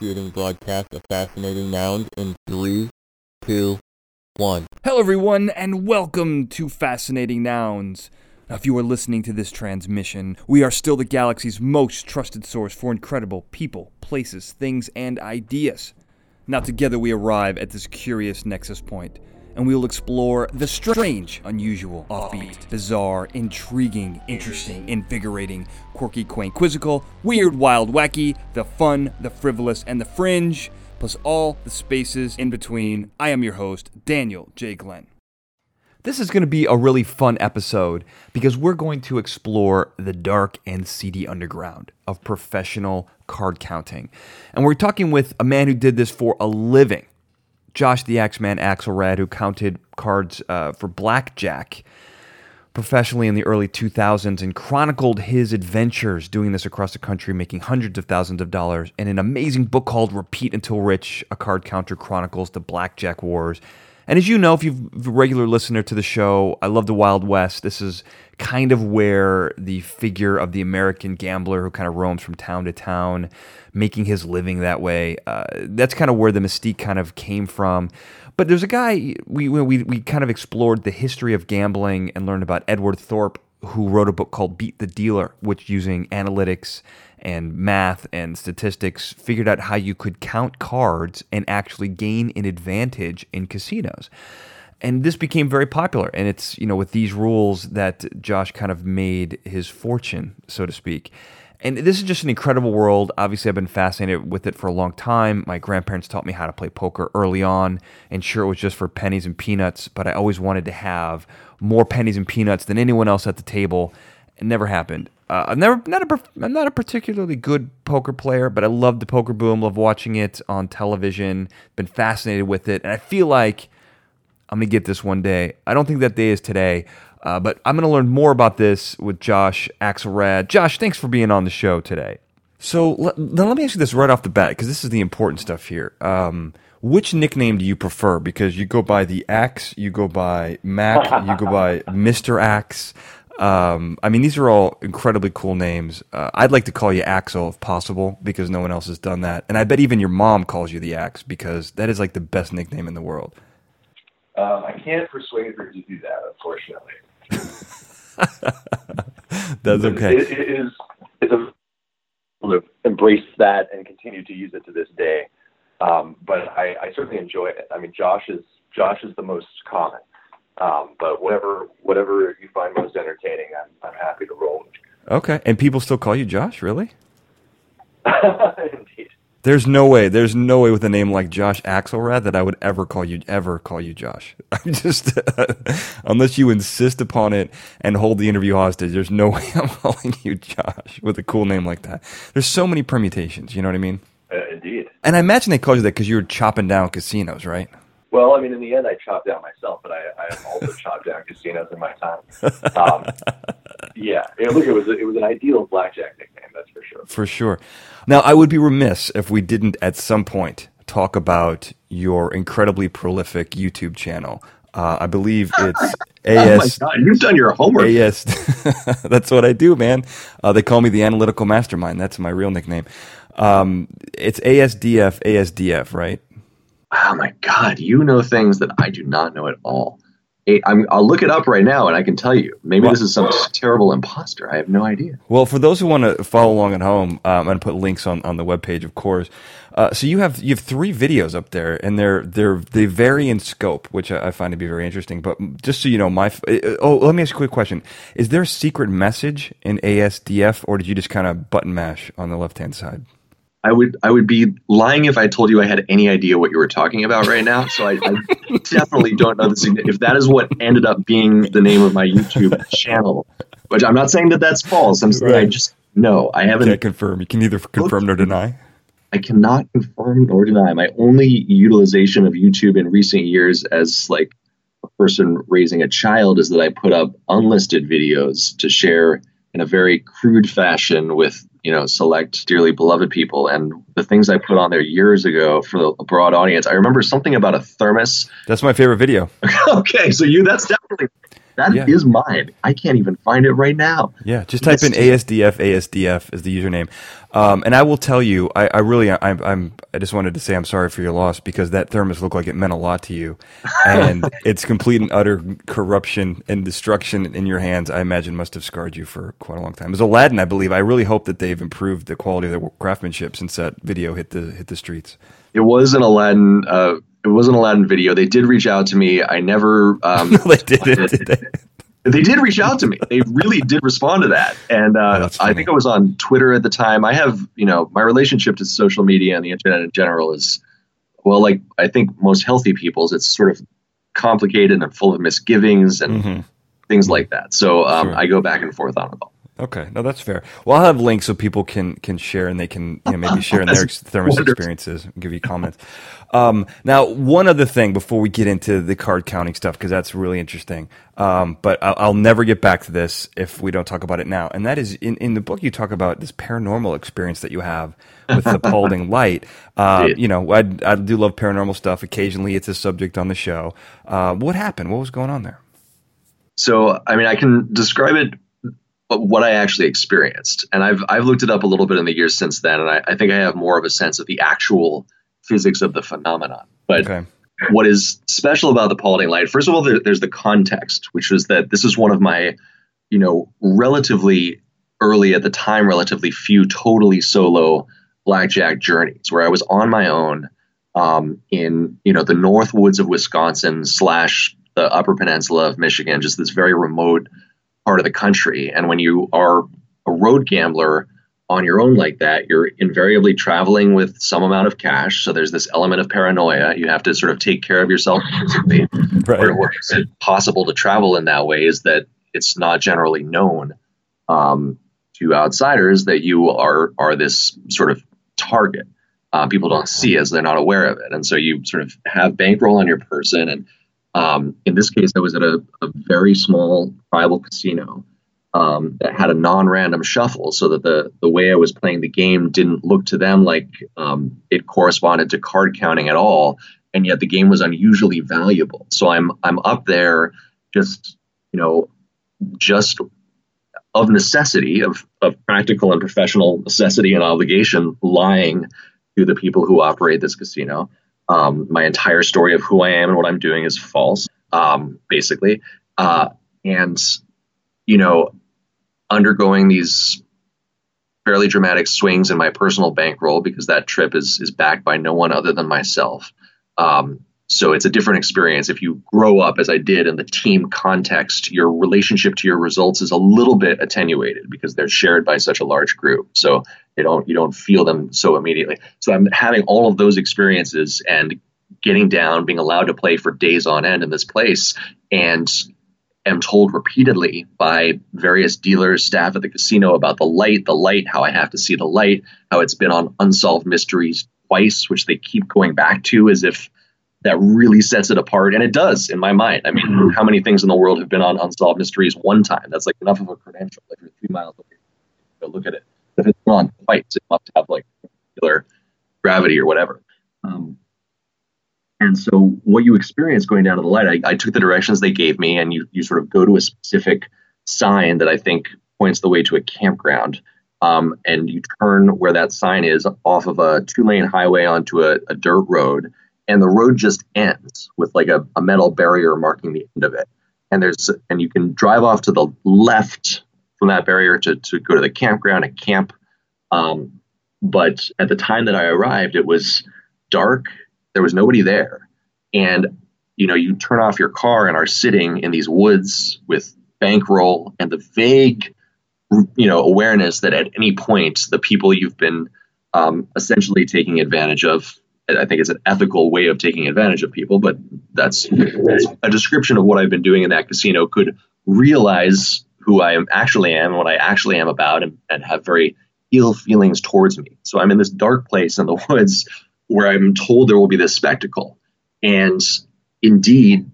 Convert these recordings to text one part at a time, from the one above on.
initiating broadcast Fascinating Nouns in three, two, one. Hello, everyone, and welcome to Fascinating Nouns. Now, if you are listening to this transmission, we are still the galaxy's most trusted source for incredible people, places, things, and ideas. Now, together we arrive at this curious nexus point, and we will explore the strange, unusual, offbeat, bizarre, intriguing, interesting, invigorating, quirky, quaint, quizzical, weird, wild, wacky, the fun, the frivolous, and the fringe, plus all the spaces in between. I am your host, Daniel J. Glenn. This is going to be a really fun episode because we're going to explore the dark and seedy underground of professional card counting. And we're talking with a man who did this for a living, Josh the Axeman Axelrad, who counted cards uh, for blackjack professionally in the early 2000s and chronicled his adventures doing this across the country, making hundreds of thousands of dollars in an amazing book called Repeat Until Rich A Card Counter Chronicles the Blackjack Wars. And as you know, if you're a regular listener to the show, I love the Wild West. This is kind of where the figure of the American gambler who kind of roams from town to town, making his living that way. Uh, that's kind of where the mystique kind of came from. But there's a guy we we we kind of explored the history of gambling and learned about Edward Thorp, who wrote a book called Beat the Dealer, which using analytics and math and statistics figured out how you could count cards and actually gain an advantage in casinos. And this became very popular. And it's, you know, with these rules that Josh kind of made his fortune, so to speak. And this is just an incredible world. Obviously, I've been fascinated with it for a long time. My grandparents taught me how to play poker early on, and sure, it was just for pennies and peanuts, but I always wanted to have more pennies and peanuts than anyone else at the table. It never happened. Uh, I'm never not a I'm not a particularly good poker player, but I love the poker boom. Love watching it on television. Been fascinated with it, and I feel like I'm gonna get this one day. I don't think that day is today, uh, but I'm gonna learn more about this with Josh Axelrad. Josh, thanks for being on the show today. So let, let me ask you this right off the bat, because this is the important stuff here. Um, which nickname do you prefer? Because you go by the Axe, you go by Mac, you go by Mister Axe. Um, I mean, these are all incredibly cool names. Uh, I'd like to call you Axel if possible because no one else has done that. And I bet even your mom calls you the Axe because that is like the best nickname in the world. Um, I can't persuade her to do that, unfortunately. That's okay. It, it is it's a to embrace that and continue to use it to this day. Um, but I, I certainly enjoy it. I mean, Josh is Josh is the most common. Um, but whatever whatever you find most entertaining, I'm I'm happy to roll. Okay, and people still call you Josh, really? Indeed. There's no way. There's no way with a name like Josh Axelrad that I would ever call you ever call you Josh. I'm just unless you insist upon it and hold the interview hostage. There's no way I'm calling you Josh with a cool name like that. There's so many permutations. You know what I mean? Uh, indeed. And I imagine they called you that because you were chopping down casinos, right? Well, I mean, in the end, I chopped down myself, but I, I also chopped down casinos in my time. Um, yeah, yeah, look, it was it was an ideal blackjack nickname, that's for sure. For sure. Now, I would be remiss if we didn't at some point talk about your incredibly prolific YouTube channel. Uh, I believe it's AS. Oh my God, you've done your homework. AS. That's what I do, man. Uh, they call me the analytical mastermind. That's my real nickname. Um, it's ASDF, ASDF, right? Oh my God, you know things that I do not know at all. i will look it up right now and I can tell you. Maybe Well- this is some terrible imposter. I have no idea. Well, for those who want to follow along at home, um, I'm going to put links on, on the webpage, of course. Uh, so you have you have three videos up there, and they're they're they vary in scope, which I, I find to be very interesting. But just so you know, my uh, oh, let me ask you a quick question: Is there a secret message in ASDF, or did you just kind of button mash on the left hand side? I would I would be lying if I told you I had any idea what you were talking about right now. So I, I definitely don't know the signi- if that is what ended up being the name of my YouTube channel. Which I'm not saying that that's false. I'm saying I just no. I haven't. Can't confirm. You can neither confirm nor deny. I cannot confirm nor deny. My only utilization of YouTube in recent years as like a person raising a child is that I put up unlisted videos to share in a very crude fashion with you know select dearly beloved people and the things I put on there years ago for a broad audience. I remember something about a thermos. That's my favorite video. okay, so you that's definitely That is Yeah. mine. I can't even find it right now. Yeah, just type in ASDF ASDF as the username, um, and I will tell you, I, I really, I, I'm, I just wanted to say I'm sorry for your loss because that thermos looked like it meant a lot to you, and its complete and utter corruption and destruction in your hands, I imagine, must have scarred you for quite a long time. As Aladdin, I believe, I really hope that they've improved the quality of their craftsmanship since that video hit the hit the streets. It was an Aladdin. Uh, it was an Aladdin video. They did reach out to me. I never. Um, No, they didn't. Did they? they did reach out to me. They really did respond to that. And Oh, uh, that's I think I was on Twitter at the time. I have, you know, my relationship to social media and the internet in general is, well, like I think most healthy people's, it's sort of complicated and full of misgivings and Mhm. things like that. So um, Sure. I go back and forth on it all. Okay, no, that's fair. Well, I'll have links so people can can share and they can you know, maybe share in their thermos wonderful. experiences and give you comments. Um, now, one other thing before we get into the card counting stuff because that's really interesting. Um, but I'll, I'll never get back to this if we don't talk about it now. And that is in in the book you talk about this paranormal experience that you have with the Paulding light. Uh, you know, I I do love paranormal stuff. Occasionally, it's a subject on the show. Uh, what happened? What was going on there? So, I mean, I can describe it what I actually experienced, and I've I've looked it up a little bit in the years since then, and I, I think I have more of a sense of the actual physics of the phenomenon. But Okay. what is special about the Paulding light? First of all, there, there's the context, which was that this is one of my, you know, relatively early at the time, relatively few totally solo blackjack journeys where I was on my own um, in you know the north woods of Wisconsin slash the Upper Peninsula of Michigan, just this very remote part of the country. And when you are a road gambler on your own like that, you're invariably traveling with some amount of cash. So there's this element of paranoia. You have to sort of take care of yourself physically. Right. Where is it possible to travel in that way is that it's not generally known um, to outsiders that you are are this sort of target. Uh, people don't see as they're not aware of it, and so you sort of have bankroll on your person. And um, in this case, I was at a, a very small tribal casino um, that had a non-random shuffle, so that the the way I was playing the game didn't look to them like um, it corresponded to card counting at all, and yet the game was unusually valuable. So I'm I'm up there, just you know, just of necessity, of of practical and professional necessity and obligation, lying to the people who operate this casino. Um, my entire story of who I am and what I'm doing is false, um, basically. Uh, and, you know, undergoing these fairly dramatic swings in my personal bankroll because that trip is is backed by no one other than myself. Um, so it's a different experience. If you grow up as I did in the team context, your relationship to your results is a little bit attenuated because they're shared by such a large group. So they don't you don't feel them so immediately. So I'm having all of those experiences and getting down, being allowed to play for days on end in this place, and am told repeatedly by various dealers, staff at the casino about the light, the light, how I have to see the light, how it's been on Unsolved Mysteries twice, which they keep going back to as if that really sets it apart. And it does in my mind. I mean, how many things in the world have been on Unsolved Mysteries one time? That's like enough of a credential. If you're three miles away, go look at it. If it's on twice, it must have like particular gravity or whatever. Um, and so what you experience going down to the light, I, I took the directions they gave me, and you, you sort of go to a specific sign that I think points the way to a campground. Um, and you turn where that sign is off of a two lane highway onto a, a dirt road. And the road just ends with like a, a metal barrier marking the end of it. And there's and you can drive off to the left from that barrier to, to go to the campground and camp. Um, but at the time that I arrived, it was dark. There was nobody there. And you know you turn off your car and are sitting in these woods with bankroll and the vague you know awareness that at any point the people you've been um, essentially taking advantage of i think it's an ethical way of taking advantage of people but that's, that's a description of what i've been doing in that casino could realize who i am actually am what i actually am about and, and have very ill feelings towards me so i'm in this dark place in the woods where I'm told there will be this spectacle. And indeed,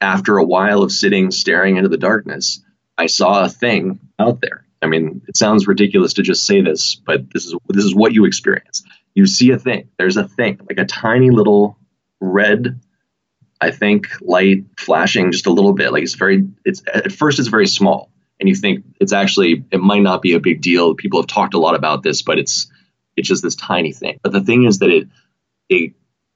after a while of sitting staring into the darkness, I saw a thing out there. I mean, it sounds ridiculous to just say this, but this is this is what you experience. You see a thing. There's a thing, like a tiny little red I think light flashing just a little bit. Like it's very, it's at first it's very small, and you think it's actually it might not be a big deal. People have talked a lot about this, but it's it's just this tiny thing. But the thing is that it it,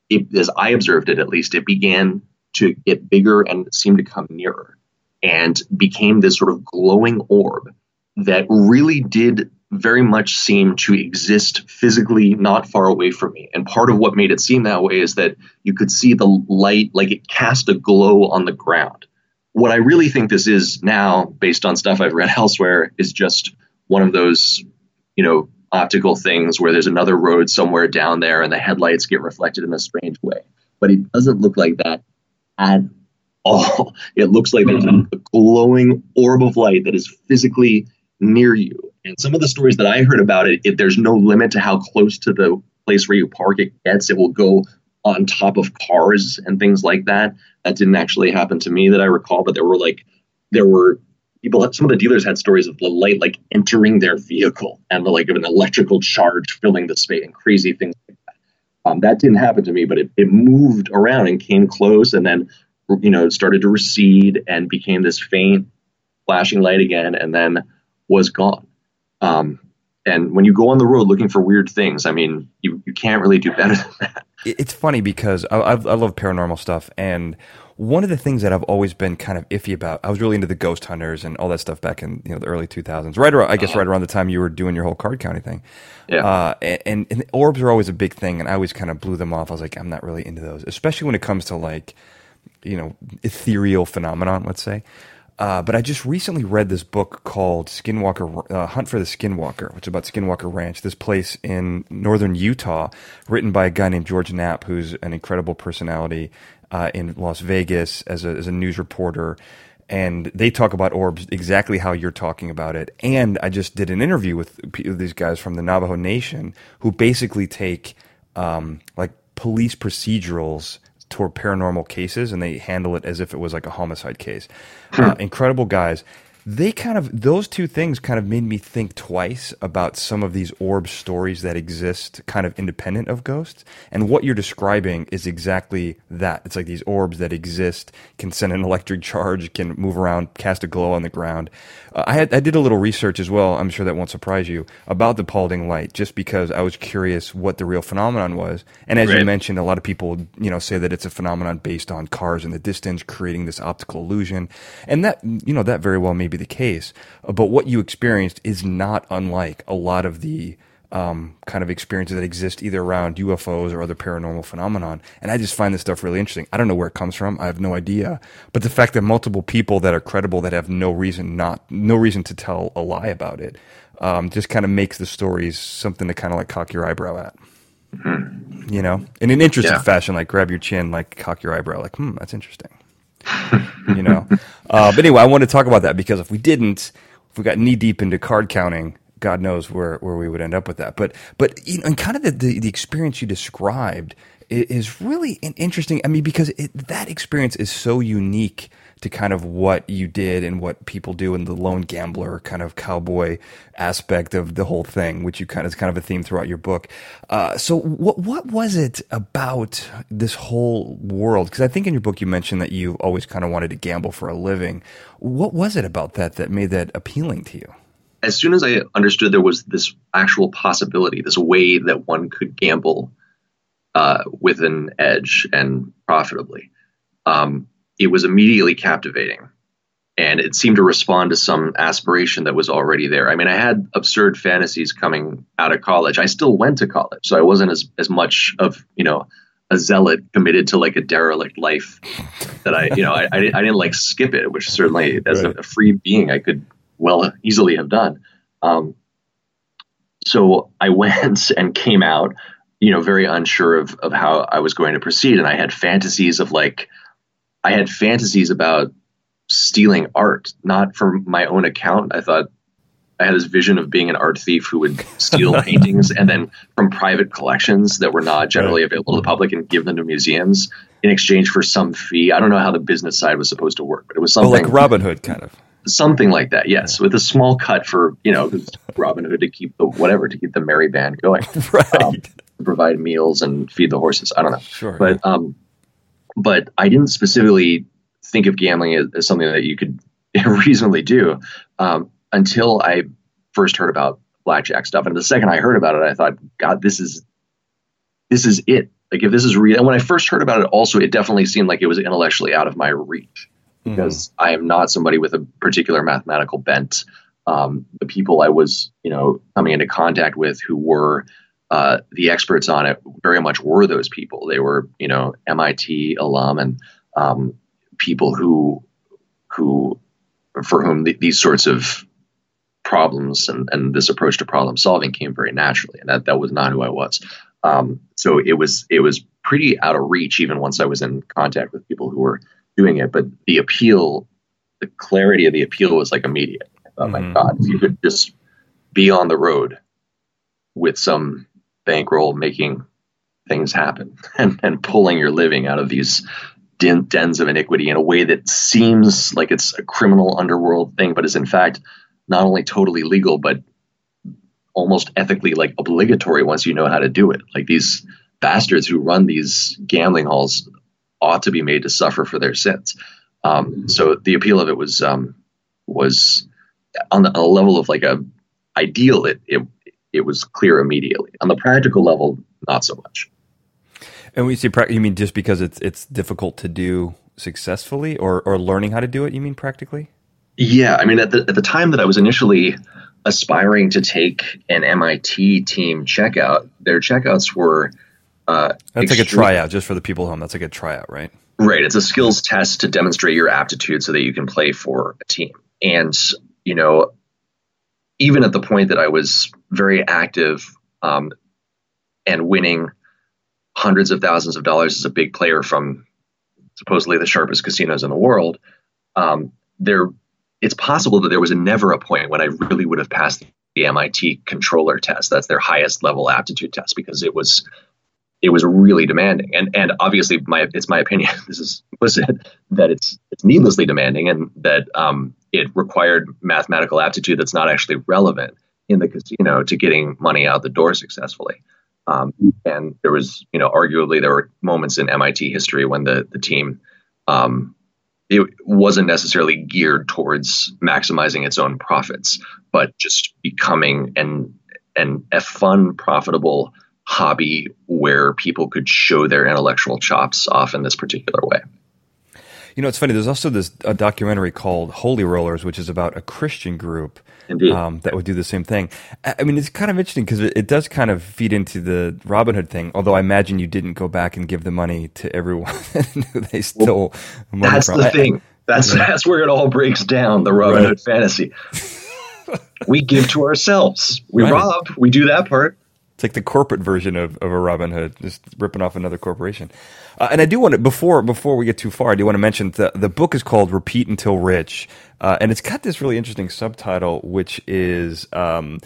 it as I observed it at least, it began to get bigger and seemed to come nearer, and became this sort of glowing orb that really did very much seem to exist physically not far away from me. And part of what made it seem that way is that you could see the light, like it cast a glow on the ground. What I really think this is now, based on stuff I've read elsewhere, is just one of those, you know, optical things where there's another road somewhere down there and the headlights get reflected in a strange way. But it doesn't look like that at all. It looks like there's a glowing orb of light that is physically near you. And some of the stories that I heard about it, it, there's no limit to how close to the place where you park it gets. It will go on top of cars and things like that. That didn't actually happen to me that I recall, but there were like there were people. Some of the dealers had stories of the light like entering their vehicle and like an electrical charge filling the space and crazy things like that. Um, that didn't happen to me, but it, it moved around and came close, and then you know started to recede and became this faint flashing light again, and then was gone. Um, and when you go on the road looking for weird things, I mean, you, you can't really do better than that. It's funny because I, I, I love paranormal stuff. And one of the things that I've always been kind of iffy about, I was really into the ghost hunters and all that stuff back in you know the early 2000s, right around, I guess, uh-huh. right around the time you were doing your whole card counting thing. Yeah. Uh, and, and orbs are always a big thing. And I always kind of blew them off. I was like, I'm not really into those, especially when it comes to like, you know, ethereal phenomenon, let's say. Uh, but I just recently read this book called Skinwalker uh, Hunt for the Skinwalker, which is about Skinwalker Ranch, this place in northern Utah, written by a guy named George Knapp, who's an incredible personality uh, in Las Vegas as a, as a news reporter. And they talk about orbs exactly how you're talking about it. And I just did an interview with these guys from the Navajo Nation who basically take um, like police procedurals toward paranormal cases and they handle it as if it was like a homicide case. Uh, incredible guys they kind of those two things kind of made me think twice about some of these orb stories that exist kind of independent of ghosts. And what you're describing is exactly that. It's like these orbs that exist can send an electric charge can move around cast a glow on the ground. Uh, I, had, I did a little research as well i'm sure that won't surprise you about the paulding light just because i was curious what the real phenomenon was. And as right. you mentioned a lot of people you know say that it's a phenomenon based on cars in the distance creating this optical illusion. And that you know that very well may be be the case. Uh, but what you experienced is not unlike a lot of the um, kind of experiences that exist either around UFOs or other paranormal phenomenon. And I just find this stuff really interesting. I don't know where it comes from. I have no idea. But the fact that multiple people that are credible that have no reason not no reason to tell a lie about it um, just kind of makes the stories something to kind of like cock your eyebrow at. Mm-hmm. You know, in an interesting yeah. fashion, like grab your chin, like cock your eyebrow, like, hmm, that's interesting you know. Uh, but anyway, I want to talk about that because if we didn't, if we got knee deep into card counting, God knows where, where we would end up with that. But but you know, and kind of the, the, the experience you described is really an interesting. I mean, because it, that experience is so unique to kind of what you did and what people do in the lone gambler kind of cowboy aspect of the whole thing, which you kind of is kind of a theme throughout your book. Uh, so what what was it about this whole world? Because I think in your book you mentioned that you always kind of wanted to gamble for a living. What was it about that that made that appealing to you? As soon as I understood there was this actual possibility, this way that one could gamble uh, with an edge and profitably. Um, it was immediately captivating and it seemed to respond to some aspiration that was already there. I mean, I had absurd fantasies coming out of college. I still went to college, so I wasn't as as much of you know a zealot committed to like a derelict life that I you know I, I, didn't, I didn't like skip it, which certainly as right. a, a, free being I could well easily have done. Um, so I went and came out, you know, very unsure of of how I was going to proceed, and I had fantasies of like I had fantasies about stealing art, not for my own account. I thought I had this vision of being an art thief who would steal paintings and then from private collections that were not generally right. available to the public and give them to museums in exchange for some fee. I don't know how the business side was supposed to work, but it was something oh, like Robin Hood kind of. Something like that, yes, with a small cut for you know Robin Hood to keep the whatever to keep the merry band going, right? Um, provide meals and feed the horses. I don't know, sure, but um, but I didn't specifically think of gambling as, as something that you could reasonably do um, until I first heard about blackjack stuff. And the second I heard about it, I thought, God, this is this is it. Like if this is real. And when I first heard about it, also it definitely seemed like it was intellectually out of my reach because mm-hmm. I am not somebody with a particular mathematical bent. Um, the people I was, you know, coming into contact with who were uh, the experts on it very much were those people. They were, you know, MIT alum and um, people who who for whom the, these sorts of problems and, and this approach to problem solving came very naturally, and that that was not who I was. Um, so it was it was pretty out of reach even once I was in contact with people who were doing it. But the appeal, the clarity of the appeal was like immediate. Oh mm-hmm. my God, if you could just be on the road with some bankroll making things happen and, and pulling your living out of these den, dens of iniquity in a way that seems like it's a criminal underworld thing, but is in fact not only totally legal, but almost ethically like obligatory once you know how to do it. Like these bastards who run these gambling halls ought to be made to suffer for their sins. Um, so the appeal of it was um, was on, on a level of like a ideal. It, it it was clear immediately. On the practical level, not so much. And when you say you mean just because it's it's difficult to do successfully, or or learning how to do it? You mean practically? Yeah, I mean at the at the time that I was initially aspiring to take an MIT team checkout, their checkouts were. Uh, That's like a tryout, just for the people home. That's like a tryout, right? Right. It's a skills test to demonstrate your aptitude so that you can play for a team. And you know, even at the point that I was very active um, and winning hundreds of thousands of dollars as a big player from supposedly the sharpest casinos in the world, um, there it's possible that there was never a point when I really would have passed the MIT controller test. That's their highest level aptitude test because it was it was really demanding. And and obviously my it's my opinion, this is implicit, that it's it's needlessly demanding and that um, it required mathematical aptitude that's not actually relevant in the casino to getting money out the door successfully. Um, and there was, you know, arguably there were moments in MIT history when the the team um, it wasn't necessarily geared towards maximizing its own profits, but just becoming an an a fun, profitable hobby where people could show their intellectual chops off in this particular way. You know, it's funny. There's also this a documentary called Holy Rollers, which is about a Christian group um, that would do the same thing. I mean, it's kind of interesting because it, it, does kind of feed into the Robin Hood thing. Although I imagine you didn't go back and give the money to everyone they stole well, money that's from. That's the thing. That's yeah. that's where it all breaks down. The Robinhood right. fantasy. we give to ourselves. We right. rob. We do that part. It's like the corporate version of, of a Robin Hood, just ripping off another corporation. Uh, and I do want to before before we get too far, I do want to mention the the book is called Repeat Until Rich, uh, and it's got this really interesting subtitle, which is um,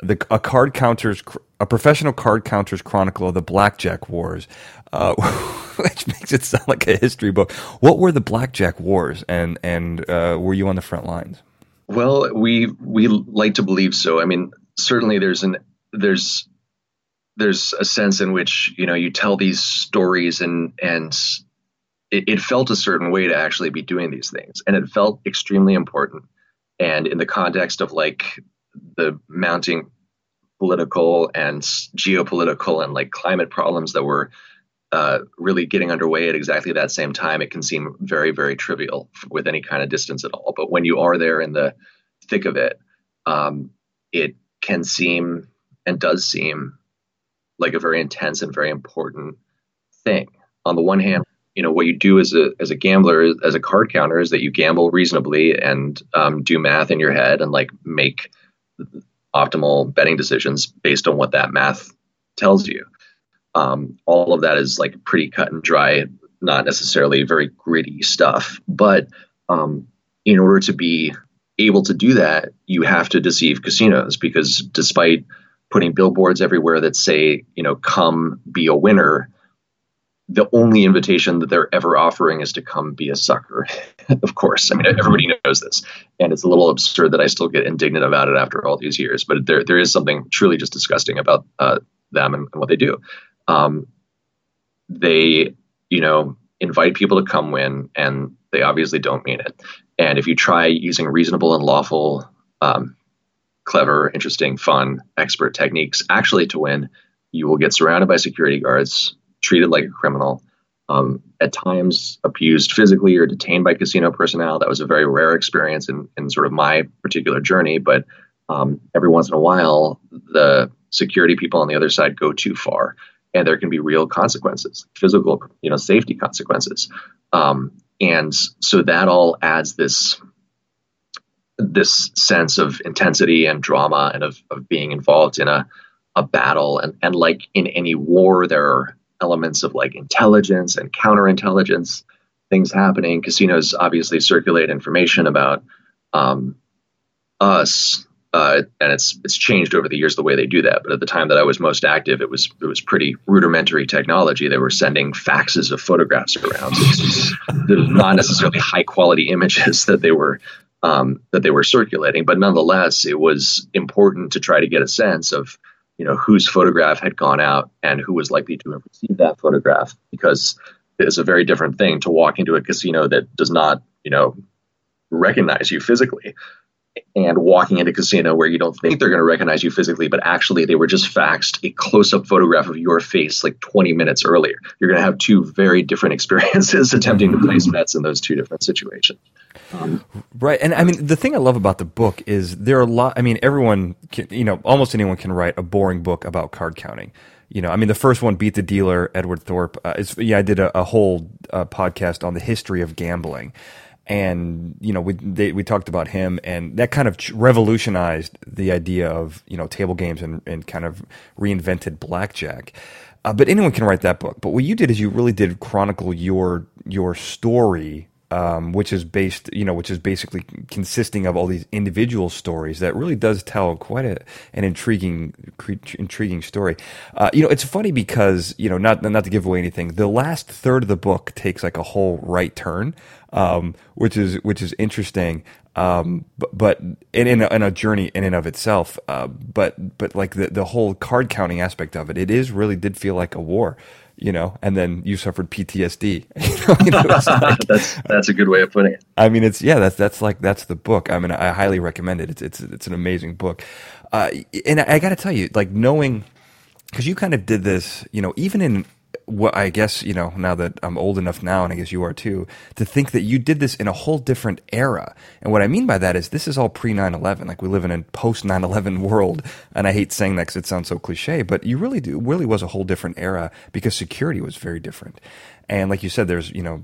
the a card counters a professional card counters chronicle of the blackjack wars, uh, which makes it sound like a history book. What were the blackjack wars, and and uh, were you on the front lines? Well, we we like to believe so. I mean, certainly there's an there's there's a sense in which you know you tell these stories and and it, it, felt a certain way to actually be doing these things. And it felt extremely important. And in the context of like the mounting political and geopolitical and like climate problems that were uh, really getting underway at exactly that same time it can seem very very trivial with any kind of distance at all. But when you are there in the thick of it um, it can seem and does seem like a very intense and very important thing. On the one hand, you know what you do as a as a gambler as a card counter is that you gamble reasonably and um, do math in your head and like make optimal betting decisions based on what that math tells you. Um, all of that is like pretty cut and dry, not necessarily very gritty stuff. But um, in order to be able to do that, you have to deceive casinos because despite putting billboards everywhere that say, you know, come be a winner, the only invitation that they're ever offering is to come be a sucker. of course, I mean everybody knows this, and it's a little absurd that I still get indignant about it after all these years. But there there is something truly just disgusting about uh, them and, and, what they do. Um, they, you know, invite people to come win, and they obviously don't mean it. And if you try using reasonable and lawful, um, clever, interesting, fun, expert techniques actually to win, you will get surrounded by security guards, treated like a criminal, um, at times abused physically or detained by casino personnel. That was a very rare experience in, in sort of my particular journey. But um, every once in a while, the security people on the other side go too far, and there can be real consequences, physical, you know, safety consequences. Um, and so that all adds this this sense of intensity and drama and of, of being involved in a, a battle and, and like in any war there are elements of like intelligence and counterintelligence things happening. Casinos obviously circulate information about um, us, uh, and it's it's changed over the years the way they do that. But at the time that I was most active, it was it was pretty rudimentary technology. They were sending faxes of photographs around. There's not necessarily high quality images that they were um, that they were circulating, but nonetheless, it was important to try to get a sense of you know whose photograph had gone out and who was likely to have received that photograph because it's a very different thing to walk into a casino that does not you know recognize you physically and walking into a casino where you don't think they're going to recognize you physically, but actually they were just faxed a close up photograph of your face like 20 minutes earlier. You're going to have two very different experiences attempting to place bets in those two different situations. Um, right. And I mean, the thing I love about the book is there are a lot, I mean, everyone can, you know, almost anyone can write a boring book about card counting you know, I mean, the first one, Beat the Dealer, Edward Thorp. Uh, is, yeah, I did a, a whole uh, podcast on the history of gambling, and you know we they, we talked about him and that kind of revolutionized the idea of you know table games and, and kind of reinvented blackjack uh, but anyone can write that book but what you did is you really did chronicle your your story um, which is based, you know, which is basically consisting of all these individual stories that really does tell quite a, an intriguing, intriguing story. Uh, you know, it's funny because you know, not not to give away anything, the last third of the book takes like a whole right turn, um, which is which is interesting. Um, but, but in, in a, in, a, journey in and of itself, uh, but but like the the whole card counting aspect of it, it is really did feel like a war you know, and then you suffered PTSD. you know, like, that's that's a good way of putting it. I mean, it's yeah, that's that's like that's the book. I mean, I highly recommend it. It's it's it's an amazing book, uh, and I, I got to tell you, like knowing because you kind of did this, you know, even in what I guess, you know, now that I'm old enough now, and I guess you are too, to think that you did this in a whole different era. And what I mean by that is this is all pre 9 11. Like we live in a post 9 11 world. And I hate saying that because it sounds so cliche, but you really do, really was a whole different era because security was very different. And like you said, there's, you know,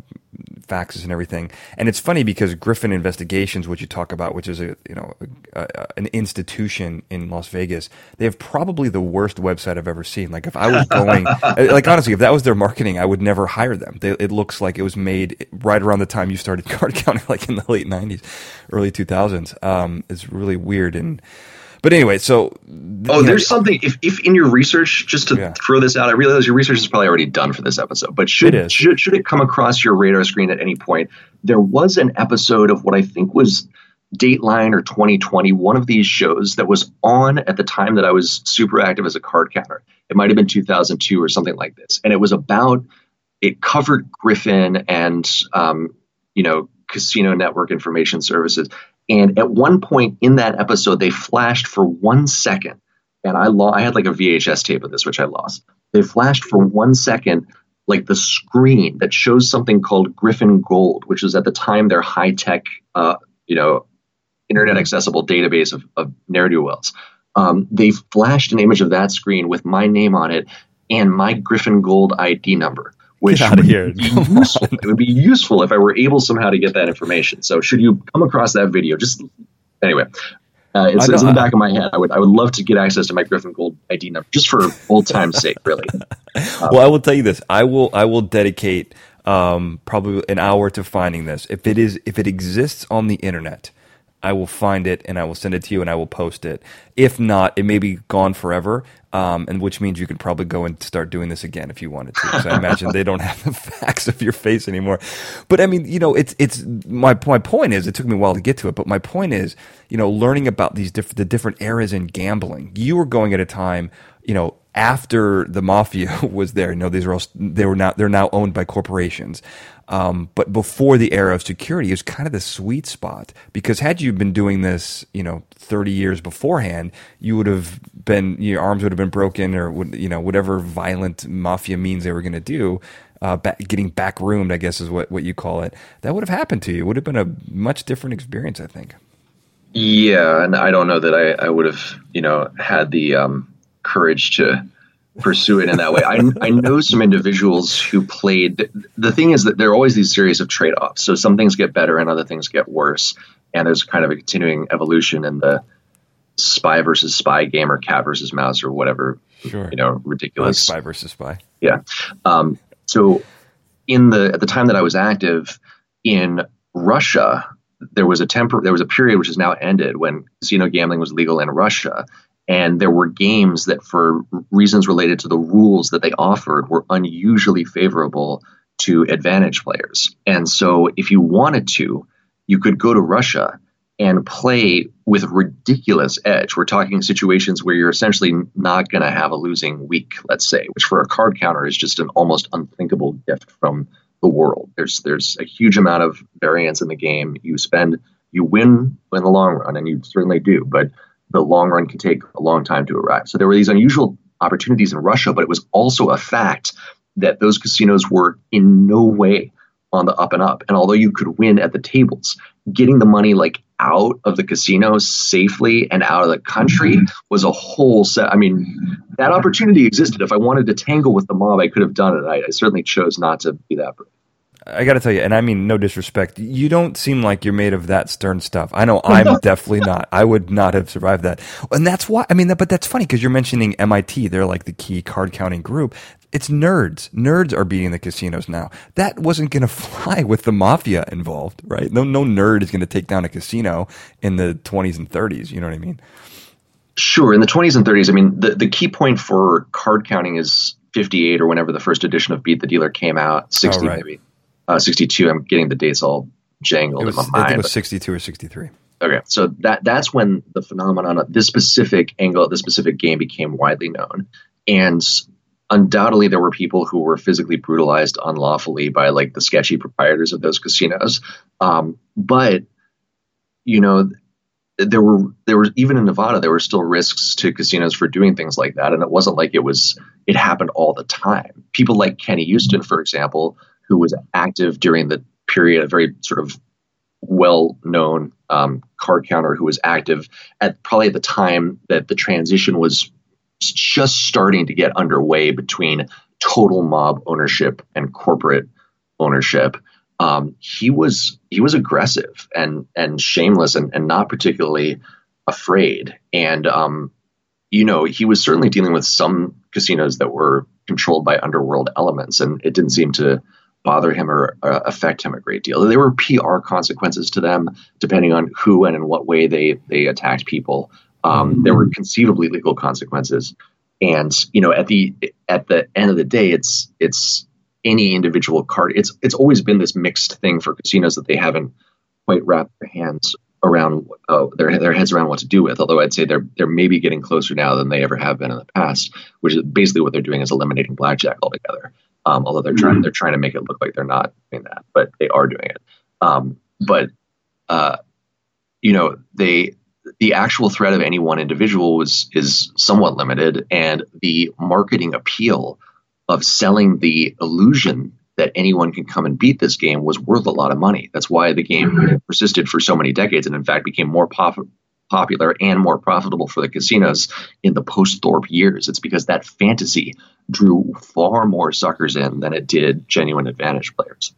faxes and everything. And it's funny because Griffin Investigations, which you talk about, which is a, you know, a, a, an institution in Las Vegas, they have probably the worst website I've ever seen. Like if I was going, like honestly, if that was their marketing, I would never hire them. They, it looks like it was made right around the time you started card counting, like in the late '90s, early 2000s. Um, it's really weird and but anyway, so oh, there's know, something. If, if in your research, just to yeah. throw this out, I realize your research is probably already done for this episode. But should it should should it come across your radar screen at any point, there was an episode of what I think was Dateline or 20/20, one of these shows that was on at the time that I was super active as a card counter. It might have been 2002 or something like this, and it was about. It covered Griffin and um, you know casino network information services and at one point in that episode, they flashed for one second, and I lo- I had like a VHS tape of this, which I lost. They flashed for one second, like the screen that shows something called Griffin Gold, which was at the time their high tech, uh, you know, internet accessible database of, of ne'er do wells. Um, they flashed an image of that screen with my name on it and my Griffin Gold ID number which out of here. useful. it would be useful if I were able somehow to get that information. So should you come across that video, just anyway, uh, it's, it's, in the back of my head. I would I would love to get access to my Griffin Gold ID number just for old time's sake, really. Um, well, I will tell you this: I will I will dedicate um, probably an hour to finding this. If it is if it exists on the internet, I will find it and I will send it to you and I will post it. If not, it may be gone forever, um, and which means you can probably go and start doing this again if you wanted to. Because I imagine they don't have the facts of your face anymore. But I mean, you know, it's it's my my point is it took me a while to get to it, but my point is, you know, learning about these diff- the different eras in gambling. You were going at a time you know, after the mafia was there, you know, these are all, they were now, they're now owned by corporations. Um, but before the era of security, it was kind of the sweet spot because had you been doing this, you know, 30 years beforehand, you would have been, your arms would have been broken or, would, you know, whatever violent mafia means they were going to do. Uh, back, getting back roomed, I guess is what, what you call it. That would have happened to you. It would have been a much different experience, I think. Yeah, and I don't know that I, I would have, you know, had the um, courage to pursue it in that way. I, I know some individuals who played. The thing is that there are always these series of trade offs. So some things get better and other things get worse. And there's kind of a continuing evolution in the spy versus spy game or cat versus mouse or whatever, sure. you know, ridiculous. Like spy versus spy. Yeah. Um, so in the, at the time that I was active in Russia, there was a temper, there was a period which has now ended when casino gambling was legal in Russia and there were games that for reasons related to the rules that they offered were unusually favorable to advantage players. And so if you wanted to you could go to russia and play with ridiculous edge. We're talking situations where you're essentially not going to have a losing week let's say which for a card counter is just an almost unthinkable gift from the world. There's there's a huge amount of variance in the game. You spend you win in the long run and you certainly do. But the long run can take a long time to arrive. So there were these unusual opportunities in Russia, but it was also a fact that those casinos were in no way on the up and up. And although you could win at the tables, getting the money like out of the casino safely and out of the country mm-hmm. was a whole set. I mean, that opportunity existed. If I wanted to tangle with the mob, I could have done it. I, I certainly chose not to be that brave. I got to tell you, and I mean no disrespect, you don't seem like you're made of that stern stuff. I know I'm definitely not. I would not have survived that, and that's why. I mean, but that's funny because you're mentioning MIT. They're like the key card counting group. It's nerds. Nerds are beating the casinos now. That wasn't going to fly with the mafia involved, right? No, no nerd is going to take down a casino in the 20s and 30s. You know what I mean? Sure. In the 20s and 30s, I mean, the, the key point for card counting is 58 or whenever the first edition of Beat the Dealer came out, 60 oh, right. maybe uh, 62. I'm getting the dates all jangled was, in my mind. I think it was 62 or 63. Okay, so that that's when the phenomenon of this specific angle, this specific game became widely known, and undoubtedly there were people who were physically brutalized unlawfully by like the sketchy proprietors of those casinos. Um, but you know, there were there was even in Nevada there were still risks to casinos for doing things like that, and it wasn't like it was it happened all the time. People like Kenny Uston, for example, who was active during the period, a very sort of well known um, card counter who was active at probably at the time that the transition was just starting to get underway between total mob ownership and corporate ownership. Um, he was he was aggressive and and shameless and, and not particularly afraid. And um, you know, he was certainly dealing with some casinos that were controlled by underworld elements, and it didn't seem to bother him or uh, affect him a great deal. There were PR consequences to them, depending on who and in what way they they attacked people. Um, there were conceivably legal consequences, and you know, at the at the end of the day, it's it's any individual card. It's it's always been this mixed thing for casinos that they haven't quite wrapped their hands around uh, their their heads around what to do with. Although I'd say they're they're maybe getting closer now than they ever have been in the past, which is basically what they're doing is eliminating blackjack altogether. Um, although they're trying mm-hmm. they're trying to make it look like they're not doing that, but they are doing it. Um, but uh, you know, they the actual threat of any one individual was is somewhat limited, and the marketing appeal of selling the illusion that anyone can come and beat this game was worth a lot of money. That's why the game mm-hmm. persisted for so many decades, and in fact became more pop- popular and more profitable for the casinos in the post Thorp years. It's because that fantasy drew far more suckers in than it did genuine advantage players.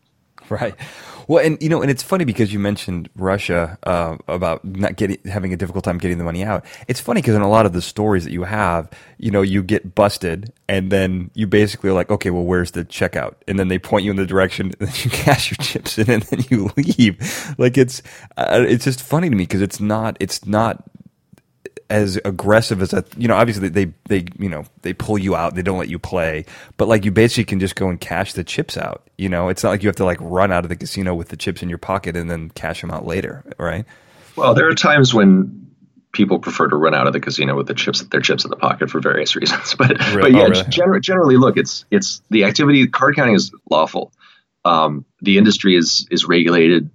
Right. Well, and you know, and it's funny because you mentioned Russia uh, about not getting having a difficult time getting the money out. It's funny because in a lot of the stories that you have, you know, you get busted, and then you basically are like, okay, well, where's the checkout? And then they point you in the direction, and then you cash your chips in, and then you leave. Like it's uh, it's just funny to me because it's not it's not as aggressive as a you know obviously they they you know they pull you out they don't let you play but like you basically can just go and cash the chips out you know it's not like you have to like run out of the casino with the chips in your pocket and then cash them out later right well there are times when people prefer to run out of the casino with the chips their chips in the pocket for various reasons. But Really? but yeah, Oh, really? gener- generally, look, it's it's the activity. Card counting is lawful. Um, the industry is is regulated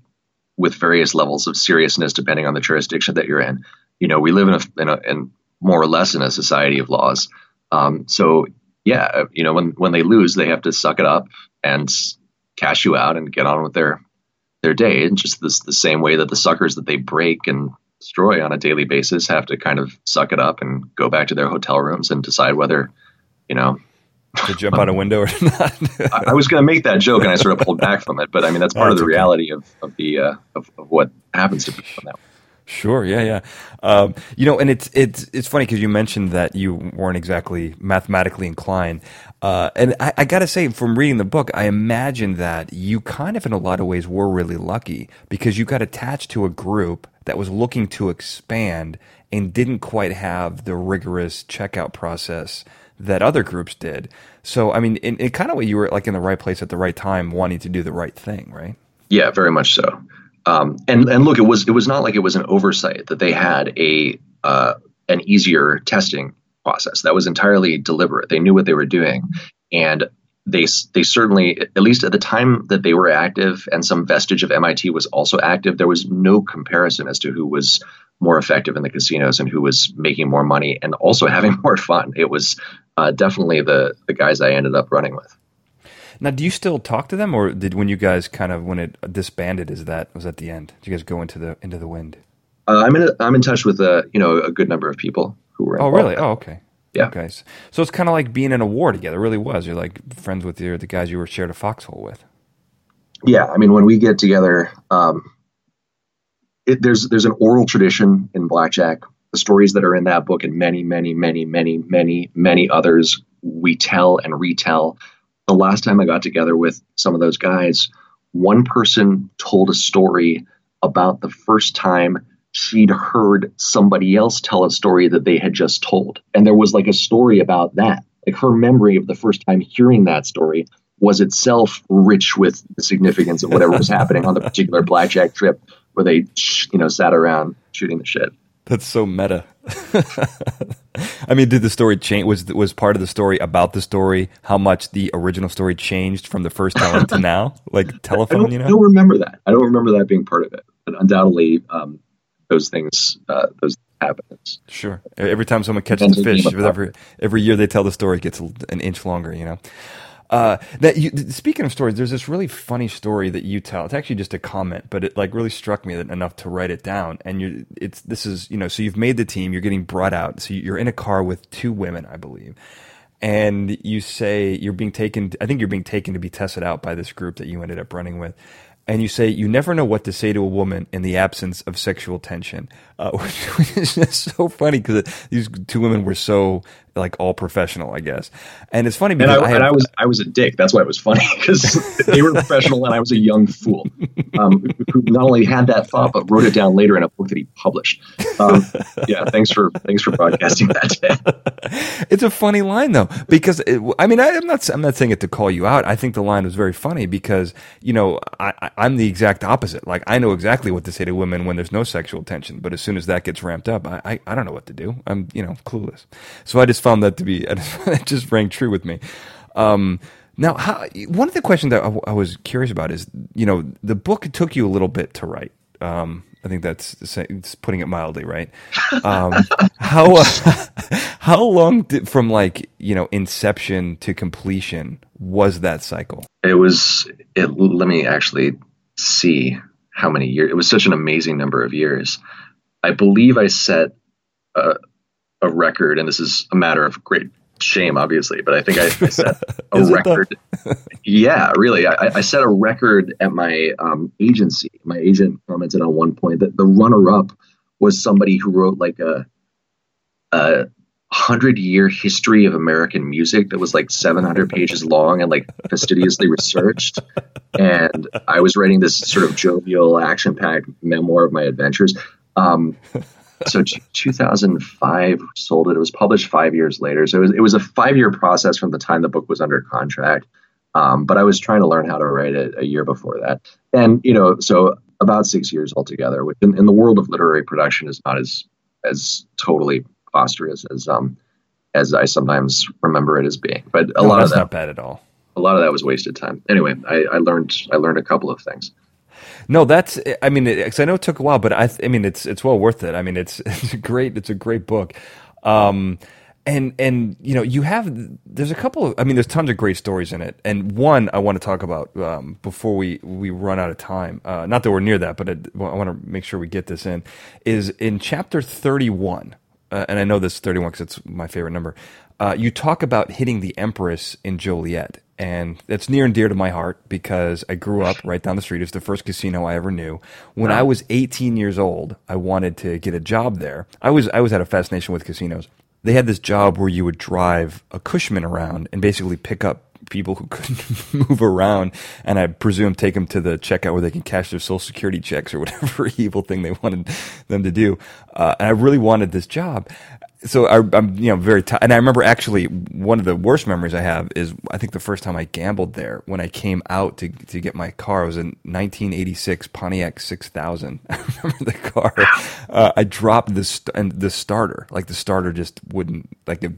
with various levels of seriousness depending on the jurisdiction that you're in. You know, we live in a in, a, in more or less in a society of laws. Um, so yeah, you know, when when they lose, they have to suck it up and cash you out and get on with their their day. And just this the same way that the suckers that they break and destroy on a daily basis have to kind of suck it up and go back to their hotel rooms and decide whether, you know, To jump out a window or not? I, I was going to make that joke and I sort of pulled back from it, but I mean that's part of the okay. reality of of the uh, of, of what happens to people that. Sure. Yeah. Yeah. Um, you know, and it's it's it's funny because you mentioned that you weren't exactly mathematically inclined, uh, and I, I got to say, from reading the book, I imagine that you kind of, in a lot of ways, were really lucky because you got attached to a group that was looking to expand and didn't quite have the rigorous checkout process that other groups did. So, I mean, in, in kind of way, you were like in the right place at the right time, wanting to do the right thing, right? Yeah, very much so. Um, and and look, it was it was not like it was an oversight that they had a uh, an easier testing process. That was entirely deliberate. They knew what they were doing, and they they certainly, at least at the time that they were active, and some vestige of MIT was also active. There was no comparison as to who was more effective in the casinos and who was making more money and also having more fun. It was uh, definitely the the guys I ended up running with. Now, do you still talk to them, or did when you guys kind of when it disbanded? Is that was at the end? Did you guys go into the into the wind? Uh, I'm in a, I'm in touch with a you know a good number of people who were. Oh, really? Oh, okay. Yeah. Okay. So, so it's kind of like being in a war together. It really was. You're like friends with your the guys you were shared a foxhole with. Yeah, I mean when we get together, um, it, there's there's an oral tradition in blackjack. The stories that are in that book and many many many many many many others we tell and retell. The last time I got together with some of those guys, one person told a story about the first time she'd heard somebody else tell a story that they had just told. And there was like a story about that. Like her memory of the first time hearing that story was itself rich with the significance of whatever was happening on the particular blackjack trip where they, you know, sat around shooting the shit. That's so meta. I mean, did the story change? Was was part of the story about the story? How much the original story changed from the first telling to now? Like telephone, you I don't remember that. I don't remember that being part of it. But undoubtedly, um, those things, uh, those happen. Sure. Every time someone catches a Depends fish, the game of every every year they tell the story, it gets an inch longer. You know. Uh, that you, speaking of stories, there's this really funny story that you tell. It's actually just a comment, but it like really struck me enough to write it down. And you, it's this is you know, so you've made the team, you're getting brought out, so you're in a car with two women, I believe, and you say you're being taken. I think you're being taken to be tested out by this group that you ended up running with. And you say you never know what to say to a woman in the absence of sexual tension, uh, which is just so funny because these two women were so like all professional, I guess. And it's funny And because I, I, have, and I was I was a dick. That's why it was funny because they were professional and I was a young fool um, who not only had that thought but wrote it down later in a book that he published. Um, yeah, thanks for thanks for broadcasting that today. it's a funny line though because it, I mean I, am not I'm not saying it to call you out. I think the line was very funny because you know I, I, I'm the exact opposite. Like I know exactly what to say to women when there's no sexual tension, but as soon as that gets ramped up, I I, I don't know what to do. I'm you know clueless. So I just found that to be it just rang true with me. Um, now, how, one of the questions that I, I was curious about is, you know, the book took you a little bit to write. Um, I think that's it's putting it mildly, right? Um, how uh, how long did, from like you know inception to completion was that cycle? It was it. Let me actually see how many years. It was such an amazing number of years. I believe I set a, a record, and this is a matter of great shame, obviously, but I think I, I set a record. yeah, really. I, I set a record at my um, agency. My agent commented on one point that the runner-up was somebody who wrote like a a hundred year history of American music that was like 700 pages long and like fastidiously researched. And I was writing this sort of jovial, action packed memoir of my adventures. Um, so t- 2005 sold it. It was published five years later. So it was, it was a five year process from the time the book was under contract. Um, but I was trying to learn how to write it a year before that. And, you know, so about six years altogether, which in, in the world of literary production is not as as totally preposterous as um as I sometimes remember it as being. But a No, lot of that not bad at all. a lot of that was wasted time. Anyway, I, I learned I learned a couple of things. No, that's. I mean, because I know it took a while, but I. I mean, it's it's well worth it. I mean, it's it's a great it's a great book. Um, and and you know you have there's a couple of I mean there's tons of great stories in it and one I want to talk about um, before we we run out of time uh, not that we're near that but I, I want to make sure we get this in is in chapter 31 uh, and I know this 31 because it's my favorite number uh, you talk about hitting the Empress in Joliet and that's near and dear to my heart because I grew up right down the street. It's the first casino I ever knew. When I was 18 years old, I wanted to get a job there. I was I was had a fascination with casinos. They had this job where you would drive a Cushman around and basically pick up people who couldn't move around, and I presume take them to the checkout where they can cash their social security checks or whatever evil thing they wanted them to do. Uh, and I really wanted this job so I, am you know very t- and I remember actually one of the worst memories I have is I think the first time I gambled there when I came out to to get my car it was in 1986 Pontiac 6000 I remember the car. Uh, I dropped the st- and the starter like the starter just wouldn't like it,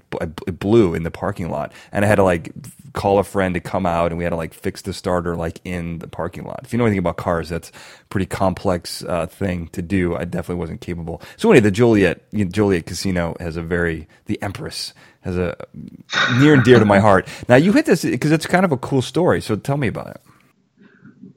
it blew in the parking lot. And I had to like call a friend to come out and we had to like fix the starter like in the parking lot. If you know anything about cars that's a pretty complex uh, thing to do I definitely wasn't capable so anyway the Joliet Juliet Casino has a very the Empress has a near and dear to my heart. Now you hit this because it's kind of a cool story. So tell me about it.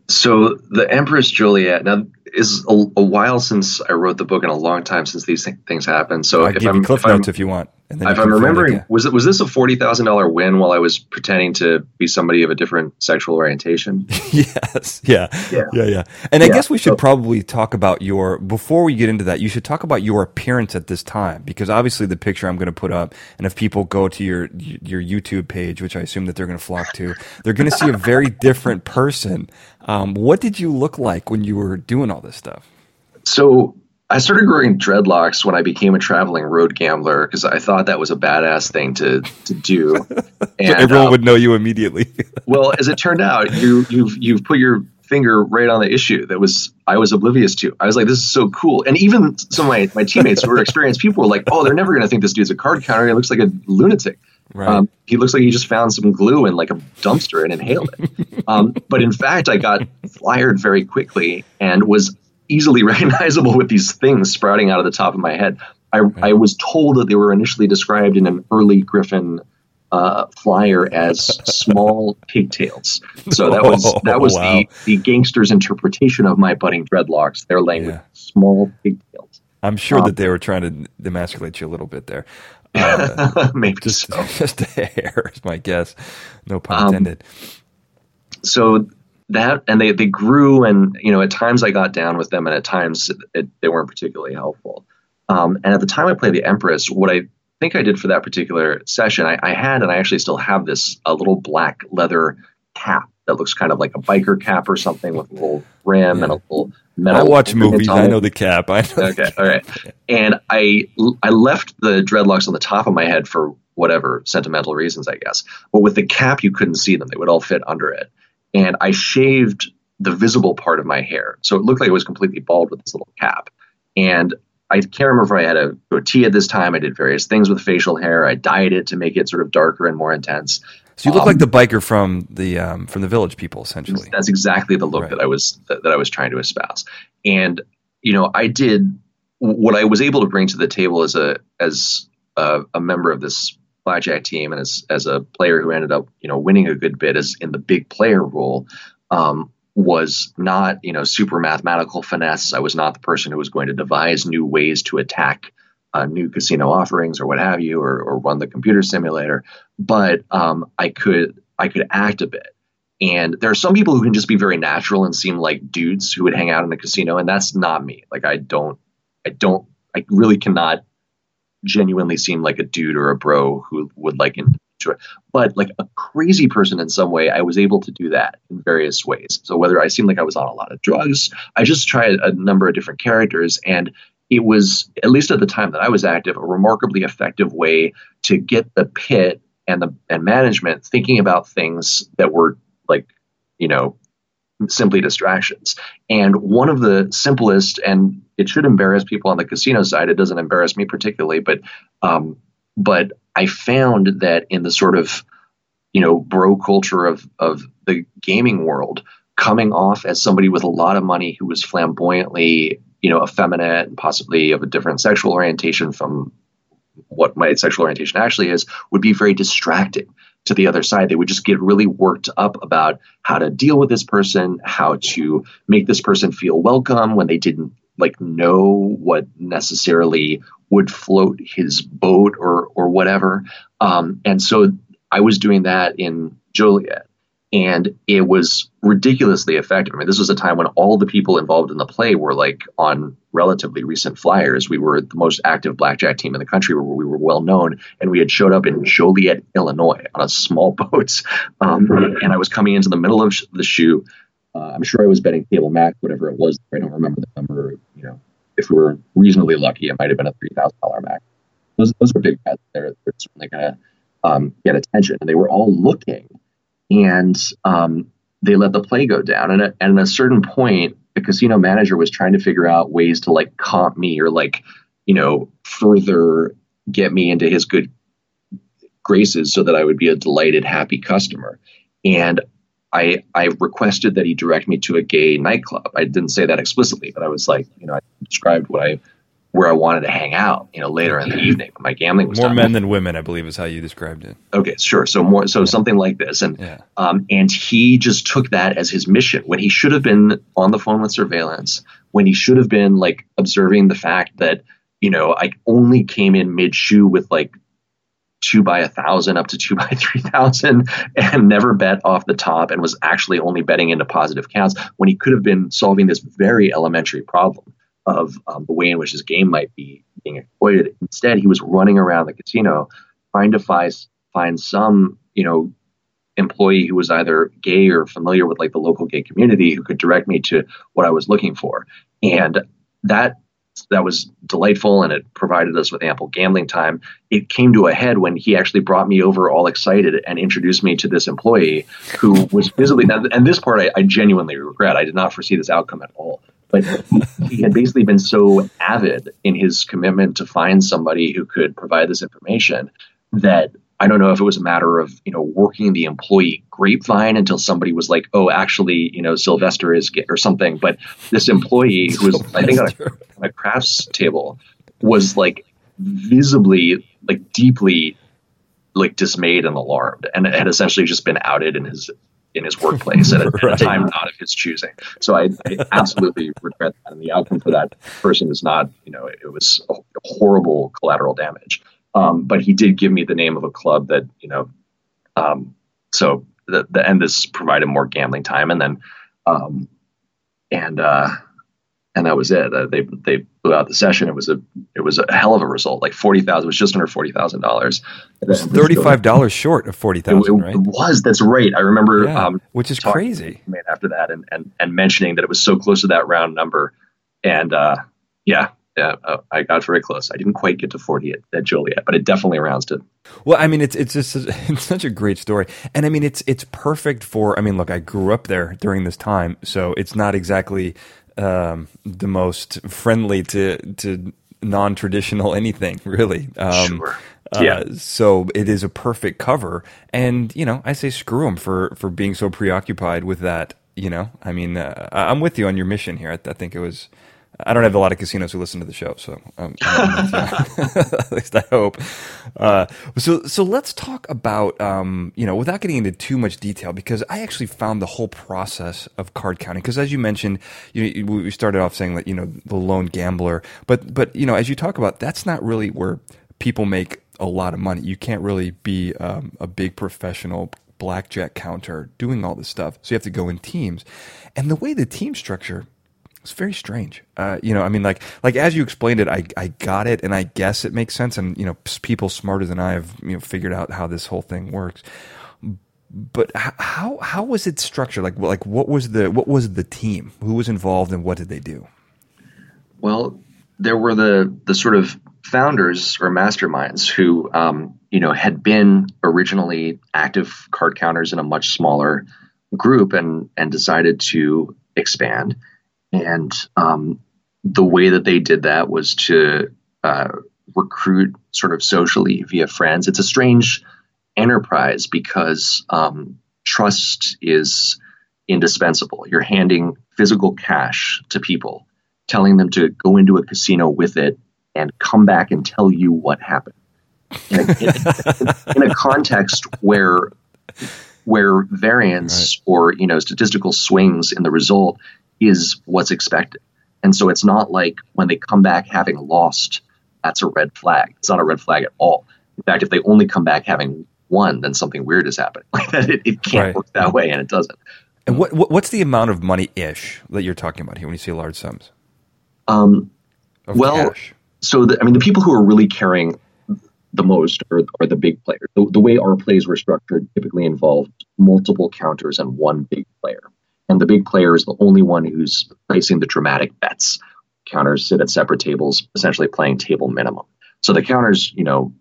So the Empress Joliet now is a, a, while since I wrote the book and a long time since these th- things happened. So I'll if give I'm, you cliff if I'm, notes if you want. If I'm remembering, yeah. was it was this a forty thousand dollar win while I was pretending to be somebody of a different sexual orientation? yes, yeah, yeah, yeah, yeah. And I guess we should so, probably talk about your before we get into that. You should talk about your appearance at this time because obviously the picture I'm going to put up, and if people go to your your YouTube page, which I assume that they're going to flock to, they're going to see a very different person. Um, what did you look like when you were doing all this stuff? So I started growing dreadlocks when I became a traveling road gambler because I thought that was a badass thing to to do. And, everyone um, would know you immediately. well, as it turned out, you you've you've put your finger right on the issue that was I was oblivious to. I was like, this is so cool. And even some of my, my teammates who were experienced people were like, oh, they're never going to think this dude's a card counter. He looks like a lunatic. Right. Um, he looks like he just found some glue in like a dumpster and inhaled it. um, but in fact, I got fired very quickly and was easily recognizable with these things sprouting out of the top of my head. I, right. I was told that they were initially described in an early Griffin uh, flyer as small pigtails. So that was that was wow. the, the gangster's interpretation of my budding dreadlocks. Their language, yeah. small pigtails. I'm sure um, that they were trying to demasculate you a little bit there. Uh, Maybe just, so. just a hair is my guess. No pun intended. Um, so that and they they grew and you know at times I got down with them and at times it, it, they weren't particularly helpful. Um, and at the time I played the Empress, what I think I did for that particular session, I, I had and I actually still have this a little black leather cap that looks kind of like a biker cap or something with a little rim yeah. and a little metal. I watch movies. I know the cap. I know. Okay, all right. And I I left the dreadlocks on the top of my head for whatever sentimental reasons, I guess. But with the cap, you couldn't see them; they would all fit under it and I shaved the visible part of my hair. So it looked like it was completely bald with this little cap. And I can't remember if I had a goatee at this time. I did various things with facial hair. I dyed it to make it sort of darker and more intense. So you look um, like the biker from the um, from the Village People, essentially. That's exactly the look right. that I was that, that I was trying to espouse. And you know, I did what I was able to bring to the table as a as a, a member of this team and as as a player who ended up you know winning a good bit as in the big player role um, was not you know super mathematical finesse. I was not the person who was going to devise new ways to attack uh, new casino offerings or what have you, or, or run the computer simulator. But um, I could I could act a bit. And there are some people who can just be very natural and seem like dudes who would hang out in a casino, and that's not me. Like I don't, I don't, I really cannot genuinely seem like a dude or a bro who would like enjoy. But like a crazy person in some way, I was able to do that in various ways. So whether I seemed like I was on a lot of drugs, I just tried a number of different characters and it was at least at the time that I was active a remarkably effective way to get the pit and the and management thinking about things that were like you know simply distractions. And one of the simplest, and it should embarrass people on the casino side. It doesn't embarrass me particularly, but um, but I found that in the sort of you know bro culture of of the gaming world, coming off as somebody with a lot of money who was flamboyantly you know effeminate and possibly of a different sexual orientation from what my sexual orientation actually is would be very distracting to the other side. They would just get really worked up about how to deal with this person, how to make this person feel welcome when they didn't like know what necessarily would float his boat or or whatever. Um, and so I was doing that in Joliet and it was ridiculously effective. I mean, this was a time when all the people involved in the play were like on relatively recent flyers. We were the most active blackjack team in the country, where we were well known, and we had showed up in Joliet, Illinois, on a small boat. Um, and I was coming into the middle of the shoe. Uh, I'm sure I was betting table max, whatever it was. I don't remember the number. You know, if we were reasonably lucky, it might have been a three thousand dollar max. Those those are big bets. They're they're certainly going to um, get attention, and they were all looking and um, they let the play go down. And at, and at a certain point, the casino manager was trying to figure out ways to like comp me or like, you know, further get me into his good graces so that I would be a delighted, happy customer. And I I requested that he direct me to a gay nightclub. I didn't say that explicitly, but I was like, you know, I described what I where I wanted to hang out, you know, later in the evening my gambling was more done. men than women, I believe, is how you described it. Okay, sure. So more, so yeah. something like this, and yeah. um, and he just took that as his mission when he should have been on the phone with surveillance, when he should have been like observing the fact that you know I only came in mid shoe with like two by a thousand up to two by three thousand and never bet off the top and was actually only betting into positive counts when he could have been solving this very elementary problem of um, the way in which his game might be being exploited. Instead, he was running around the casino trying to find find some you know employee who was either gay or familiar with like the local gay community who could direct me to what I was looking for. And that that was delightful and it provided us with ample gambling time. It came to a head when he actually brought me over all excited and introduced me to this employee who was visibly, and this part I, I genuinely regret. I did not foresee this outcome at all. But he had basically been so avid in his commitment to find somebody who could provide this information that I don't know if it was a matter of you know working the employee grapevine until somebody was like, oh, actually, you know, Sylvester is gay or something. But this employee who was, I think, on a, on a craps table was like visibly, like deeply, like dismayed and alarmed, and had essentially just been outed in his in his workplace at, a, right. at a time not of his choosing. So I, I, absolutely regret that, and the outcome for that person is not, you know, it, it was a horrible collateral damage. Um, but he did give me the name of a club that, you know, um, so the, the and this provided more gambling time, and then, um, and uh, and that was it. Uh, they they blew out the session. It was a it was a hell of a result. Like forty thousand. It was just under forty thousand dollars. Thirty five dollars short of forty thousand. Right? It was. That's right. I remember. Yeah, um, which is crazy. After that, and, and and mentioning that it was so close to that round number, and uh, yeah, yeah, uh, I got very close. I didn't quite get to forty at, at Joliet, but it definitely rounds to. Well, I mean, it's it's just it's such a great story, and I mean, it's it's perfect for. I mean, look, I grew up there during this time, so it's not exactly um, the most friendly to to non traditional anything really. Um, sure. Uh, yeah. so it is a perfect cover, and you know, I say screw them for for being so preoccupied with that. You know, I mean, uh, I'm with you on your mission here. I, I think it was I don't have a lot of casinos who listen to the show, so um, at least I hope. Uh, so, so let's talk about um, you know without getting into too much detail because I actually found the whole process of card counting because as you mentioned, you know, we started off saying that you know the lone gambler, but but you know as you talk about that's not really where people make a lot of money. You can't really be um, a big professional blackjack counter doing all this stuff, so you have to go in teams, and the way the team structure it's very strange. Uh, you know, I mean, like, like as you explained it, I, I got it, and I guess it makes sense. And you know, people smarter than I have, you know, figured out how this whole thing works. But how how was it structured? Like, like what was the what was the team? Who was involved, and what did they do? Well, there were the the sort of founders or masterminds who, um, you know, had been originally active card counters in a much smaller group and and decided to expand. And um, the way that they did that was to uh, recruit sort of socially via friends. It's a strange enterprise because um, trust is indispensable. You're handing physical cash to people, telling them to go into a casino with it and come back and tell you what happened. In a, in, in a context where where variance right. or you know statistical swings in the result is what's expected. And so it's not like when they come back having lost, that's a red flag. It's not a red flag at all. In fact, if they only come back having won, then something weird. Like that, it, it can't right. work that way, and it doesn't. And what what's the amount of money ish that you're talking about here when you say large sums? Um, well, cash? so the, I mean, the people who are really carrying the most are, are the big players. The, the way our plays were structured typically involved multiple counters and one big player. And the big player is the only one who's placing the dramatic bets. Counters sit at separate tables, essentially playing table minimum. So the counters, you know,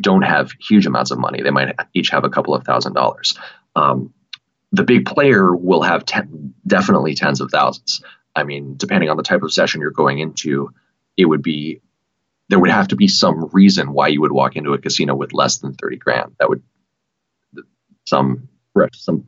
don't have huge amounts of money. They might each have a couple of thousand dollars. Um, the big player will have ten, definitely tens of thousands. I mean, depending on the type of session you're going into, it would be there would have to be some reason why you would walk into a casino with less than 30 grand. That would some some some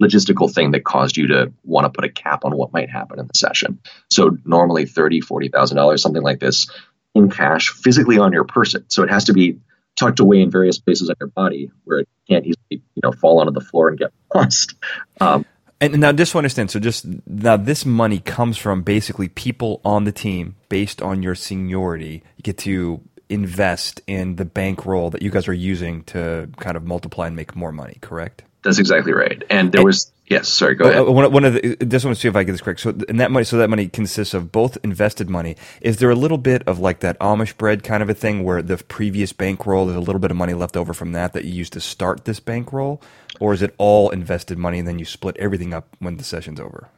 logistical thing that caused you to want to put a cap on what might happen in the session. So normally 30, 40,000 dollars, something like this in cash physically on your person. So it has to be tucked away in various places on your body where it can't easily, you know, fall onto the floor and get lost. Um, and now, just to understand, so just now, this money comes from basically people on the team based on your seniority. You get to invest in the bankroll that you guys are using to kind of multiply and make more money. Correct? That's exactly right. And there was yes. Sorry, go oh, ahead. Oh, one, one of the just want to see if I get this correct. So and that money, so that money consists of both invested money. Is there a little bit of like that Amish bread kind of a thing where the previous bankroll there's a little bit of money left over from that that you used to start this bankroll, or is it all invested money and then you split everything up when the session's over?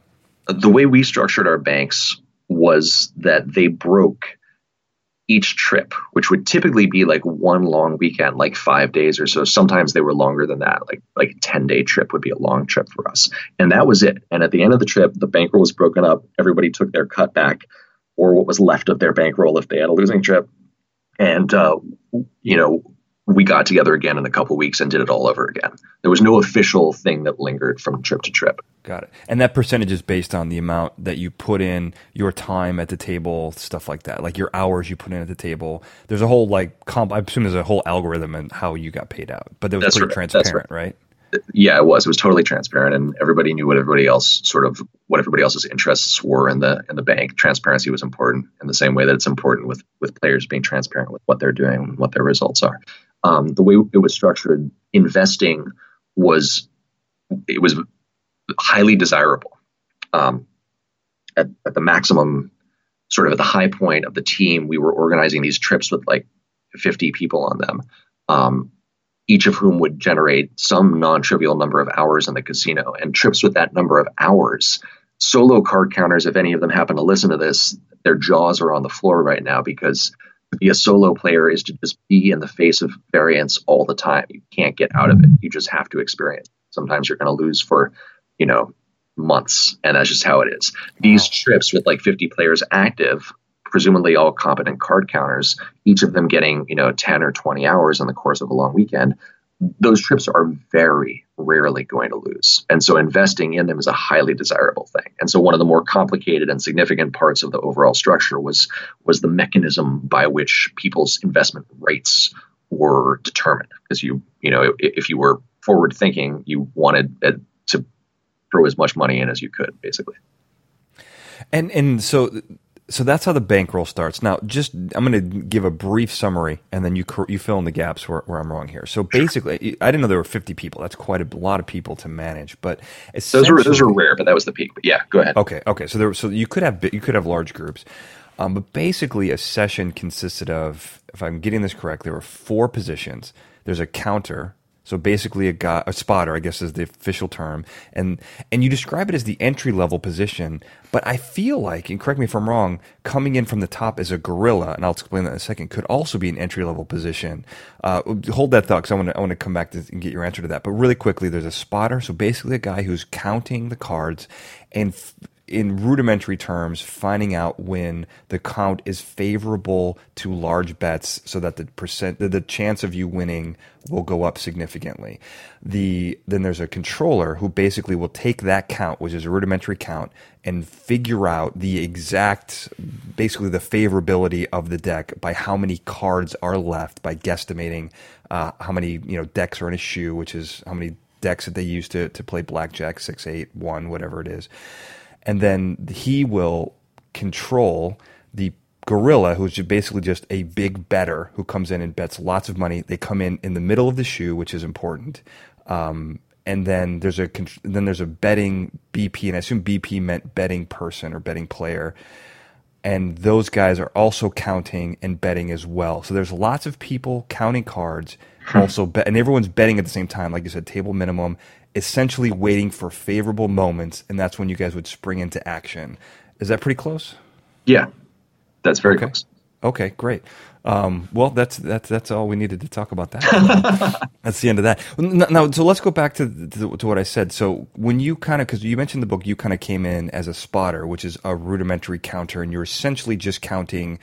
Uh, the way we structured our banks was that they broke each trip, which would typically be like one long weekend, like five days or so. Sometimes they were longer than that. Like like a 10 day trip would be a long trip for us. And that was it. And at the end of the trip, the bankroll was broken up. Everybody took their cut back or what was left of their bankroll if they had a losing trip. And uh, you know, we got together again in a couple weeks and did it all over again. There was no official thing that lingered from trip to trip. Got it. And that percentage is based on the amount that you put in, your time at the table, stuff like that, like your hours you put in at the table. There's a whole like comp. I assume there's a whole algorithm and how you got paid out, but that was That's pretty right. transparent, right. right? yeah, it was. It was totally transparent, and everybody knew what everybody else sort of what everybody else's interests were in the in the bank. Transparency was important in the same way that it's important with with players being transparent with what they're doing and what their results are um, the way it was structured, investing was it was highly desirable. Um, at, at the maximum, sort of at the high point of the team, we were organizing these trips with like 50 people on them, um, each of whom would generate some non-trivial number of hours in the casino. And trips with that number of hours, solo card counters, if any of them happen to listen to this, their jaws are on the floor right now because to be a solo player is to just be in the face of variance all the time. You can't get out of it. You just have to experience. Sometimes you're going to lose for, you know, months, and that's just how it is. These trips with like 50 players active, presumably all competent card counters, each of them getting, you know, 10 or 20 hours in the course of a long weekend, those trips are very rarely going to lose. And so investing in them is a highly desirable thing. And so one of the more complicated and significant parts of the overall structure was was the mechanism by which people's investment rates were determined. Because you, you know, if you were forward thinking, you wanted uh, to throw as much money in as you could, basically. And and so so that's how the bankroll starts. Now, just I'm going to give a brief summary, and then you you fill in the gaps where, where I'm wrong here. So basically, I didn't know there were 50 people. That's quite a lot of people to manage. But those were those were rare, but that was the peak. But yeah, go ahead. Okay, okay. So there, so you could have you could have large groups, um, but basically, a session consisted of, if I'm getting this correct, there were four positions. There's a counter, So basically, a guy, a spotter, I guess, is the official term, and and you describe it as the entry level position. But I feel like, and correct me if I'm wrong, coming in from the top as a gorilla, and I'll explain that in a second, could also be an entry level position. Uh, hold that thought, because I want to I want to come back to and get your answer to that. But really quickly, there's a spotter, so basically a guy who's counting the cards and in rudimentary terms, finding out when the count is favorable to large bets, so that the percent, the chance of you winning will go up significantly. The then there's a controller who basically will take that count, which is a rudimentary count, and figure out the exact, basically the favorability of the deck by how many cards are left by guesstimating uh, how many you know decks are in a shoe, which is how many decks that they use to to play blackjack, six, eight, one, whatever it is and then he will control the gorilla who's basically just a big better who comes in and bets lots of money. They come in in the middle of the shoe which is important. Um, and then there's a then there's a betting bp and i assume bp meant betting person or betting player. And those guys are also counting and betting as well. So there's lots of people counting cards also bet and everyone's betting at the same time like you said table minimum essentially waiting for favorable moments, and that's when you guys would spring into action. Is that pretty close? Yeah, that's very okay. close. Okay, great. Um, well, that's that's that's all we needed to talk about that. that's the end of that. Now, so let's go back to to, to what I said. So when you kind of because you mentioned the book, you kind of came in as a spotter, which is a rudimentary counter, and you're essentially just counting,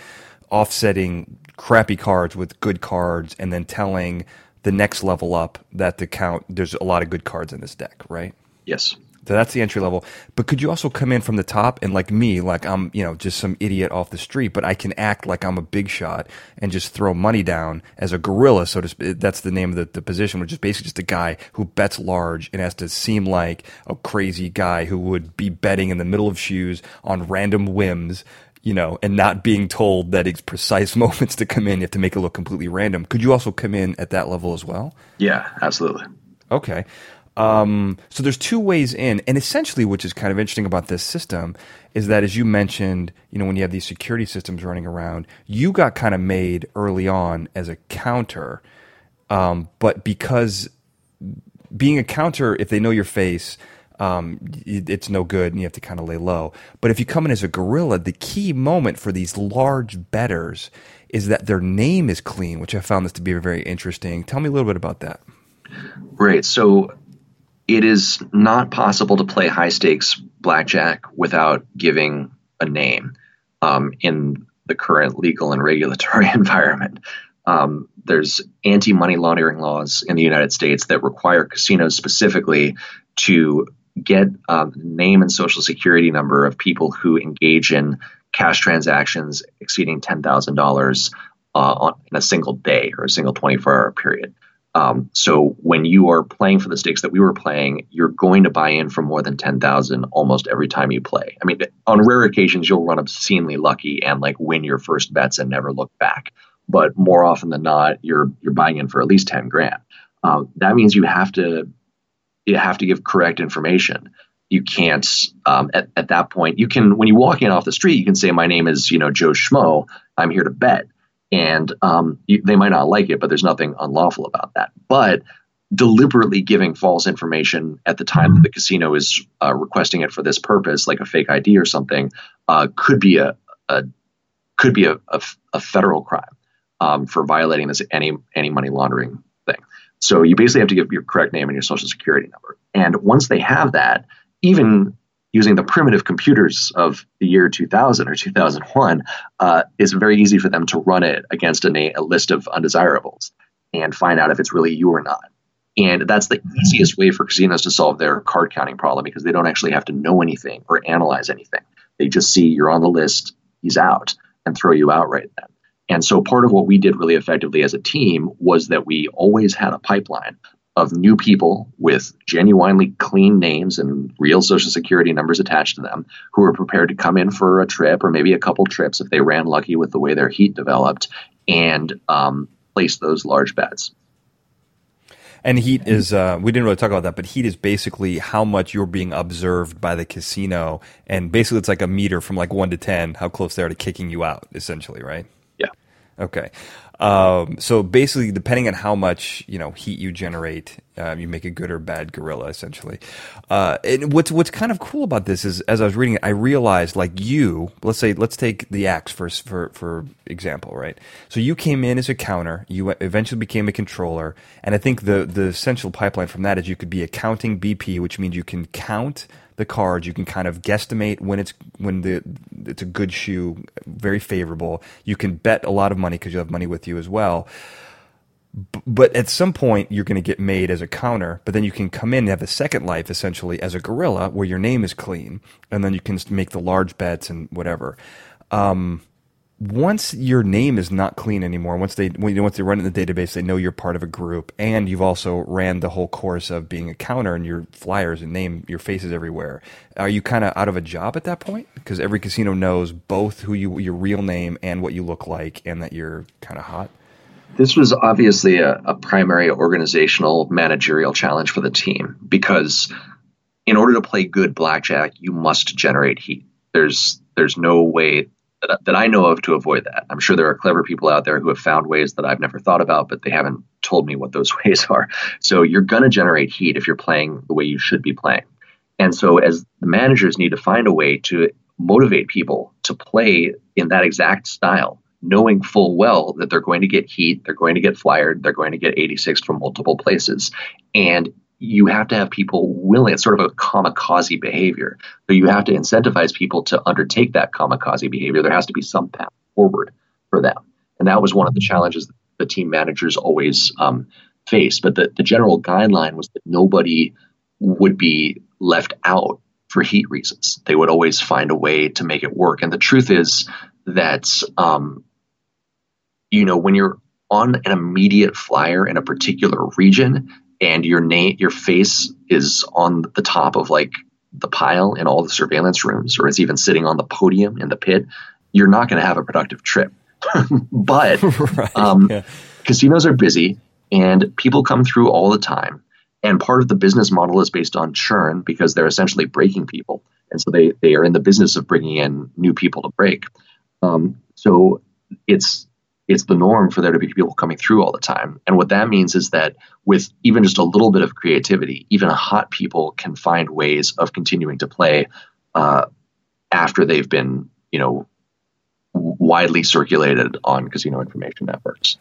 offsetting crappy cards with good cards, and then telling the next level up that the count there's a lot of good cards in this deck, right? Yes. So that's the entry level. But could you also come in from the top and like me, like I'm, you know, just some idiot off the street, but I can act like I'm a big shot and just throw money down as a gorilla, so to speak. That's the name of the, the position, which is basically just a guy who bets large and has to seem like a crazy guy who would be betting in the middle of shoes on random whims you know, and not being told that it's precise moments to come in. You have to make it look completely random. Could you also come in at that level as well? Yeah, absolutely. Okay. Um, so there's two ways in, and essentially, which is kind of interesting about this system, is that as you mentioned, you know, when you have these security systems running around, you got kind of made early on as a counter, um, but because being a counter, if they know your face, um, it's no good and you have to kind of lay low. But if you come in as a gorilla, the key moment for these large betters is that their name is clean, which I found this to be very interesting. Tell me a little bit about that. Right. So it is not possible to play high stakes blackjack without giving a name um, in the current legal and regulatory environment. Um, there's anti money laundering laws in the United States that require casinos specifically to get um, name and social security number of people who engage in cash transactions exceeding $10,000 uh, in a single day or a single 24 hour period. Um, so when you are playing for the stakes that we were playing, you're going to buy in for more than 10,000 almost every time you play. I mean, on rare occasions, you'll run obscenely lucky and like win your first bets and never look back. But more often than not, you're, you're buying in for at least 10 grand. Um, that means you have to you have to give correct information. You can't um, at, at that point. You can when you walk in off the street, you can say, "My name is you know Joe Schmo. I'm here to bet," and um, you, they might not like it, but there's nothing unlawful about that. But deliberately giving false information at the time that the casino is uh, requesting it for this purpose, like a fake ID or something, uh, could be a, a could be a, a, a federal crime um, for violating this any any money laundering. So you basically have to give your correct name and your social security number. And once they have that, even using the primitive computers of the year 2000 or 2001, uh, it's very easy for them to run it against a, na- a list of undesirables and find out if it's really you or not. And that's the easiest way for casinos to solve their card counting problem because they don't actually have to know anything or analyze anything. They just see you're on the list, he's out, and throw you out right then. And so part of what we did really effectively as a team was that we always had a pipeline of new people with genuinely clean names and real social security numbers attached to them who were prepared to come in for a trip or maybe a couple trips if they ran lucky with the way their heat developed and um, place those large bets. And heat is, uh, we didn't really talk about that, but heat is basically how much you're being observed by the casino. And basically, it's like a meter from like one to 10, how close they are to kicking you out, essentially, right? Okay. Um, so basically, depending on how much you know heat you generate, um, you make a good or bad gorilla, essentially. Uh, and what's what's kind of cool about this is, as I was reading it, I realized like you, let's say, let's take the axe for for for example, right? So you came in as a counter, you eventually became a controller, and I think the the essential pipeline from that is you could be a counting BP, which means you can count the cards. You can kind of guesstimate when it's when the it's a good shoe, very favorable. You can bet a lot of money because you have money with you as well. B- but at some point, you're going to get made as a counter. But then you can come in and have a second life, essentially, as a gorilla, where your name is clean, and then you can make the large bets and whatever. Um, once your name is not clean anymore, once they once they run in the database, they know you're part of a group, and you've also ran the whole course of being a counter and your flyers and name your faces everywhere. Are you kind of out of a job at that point? Because every casino knows both who you your real name and what you look like, and that you're kind of hot. This was obviously a, a primary organizational managerial challenge for the team because in order to play good blackjack, you must generate heat. There's there's no way that, that I know of to avoid that. I'm sure there are clever people out there who have found ways that I've never thought about, but they haven't told me what those ways are. So you're going to generate heat if you're playing the way you should be playing. And so as the managers need to find a way to motivate people to play in that exact style, knowing full well that they're going to get heat, they're going to get flyered, they're going to get 86 from multiple places. And you have to have people willing. It's sort of a kamikaze behavior. So you have to incentivize people to undertake that kamikaze behavior. There has to be some path forward for them. And that was one of the challenges that the team managers always um, faced. But the, the general guideline was that nobody would be left out for heat reasons. They would always find a way to make it work. And the truth is that, um, you know, when you're on an immediate flyer in a particular region, and your name your face is on the top of like the pile in all the surveillance rooms or it's even sitting on the podium in the pit you're not going to have a productive trip but right, um, yeah. casinos are busy and people come through all the time and part of the business model is based on churn because they're essentially breaking people and so they, they are in the business of bringing in new people to break um, so it's it's the norm for there to be people coming through all the time. And what that means is that with even just a little bit of creativity, even hot people can find ways of continuing to play uh, after they've been, you know, widely circulated on casino information networks.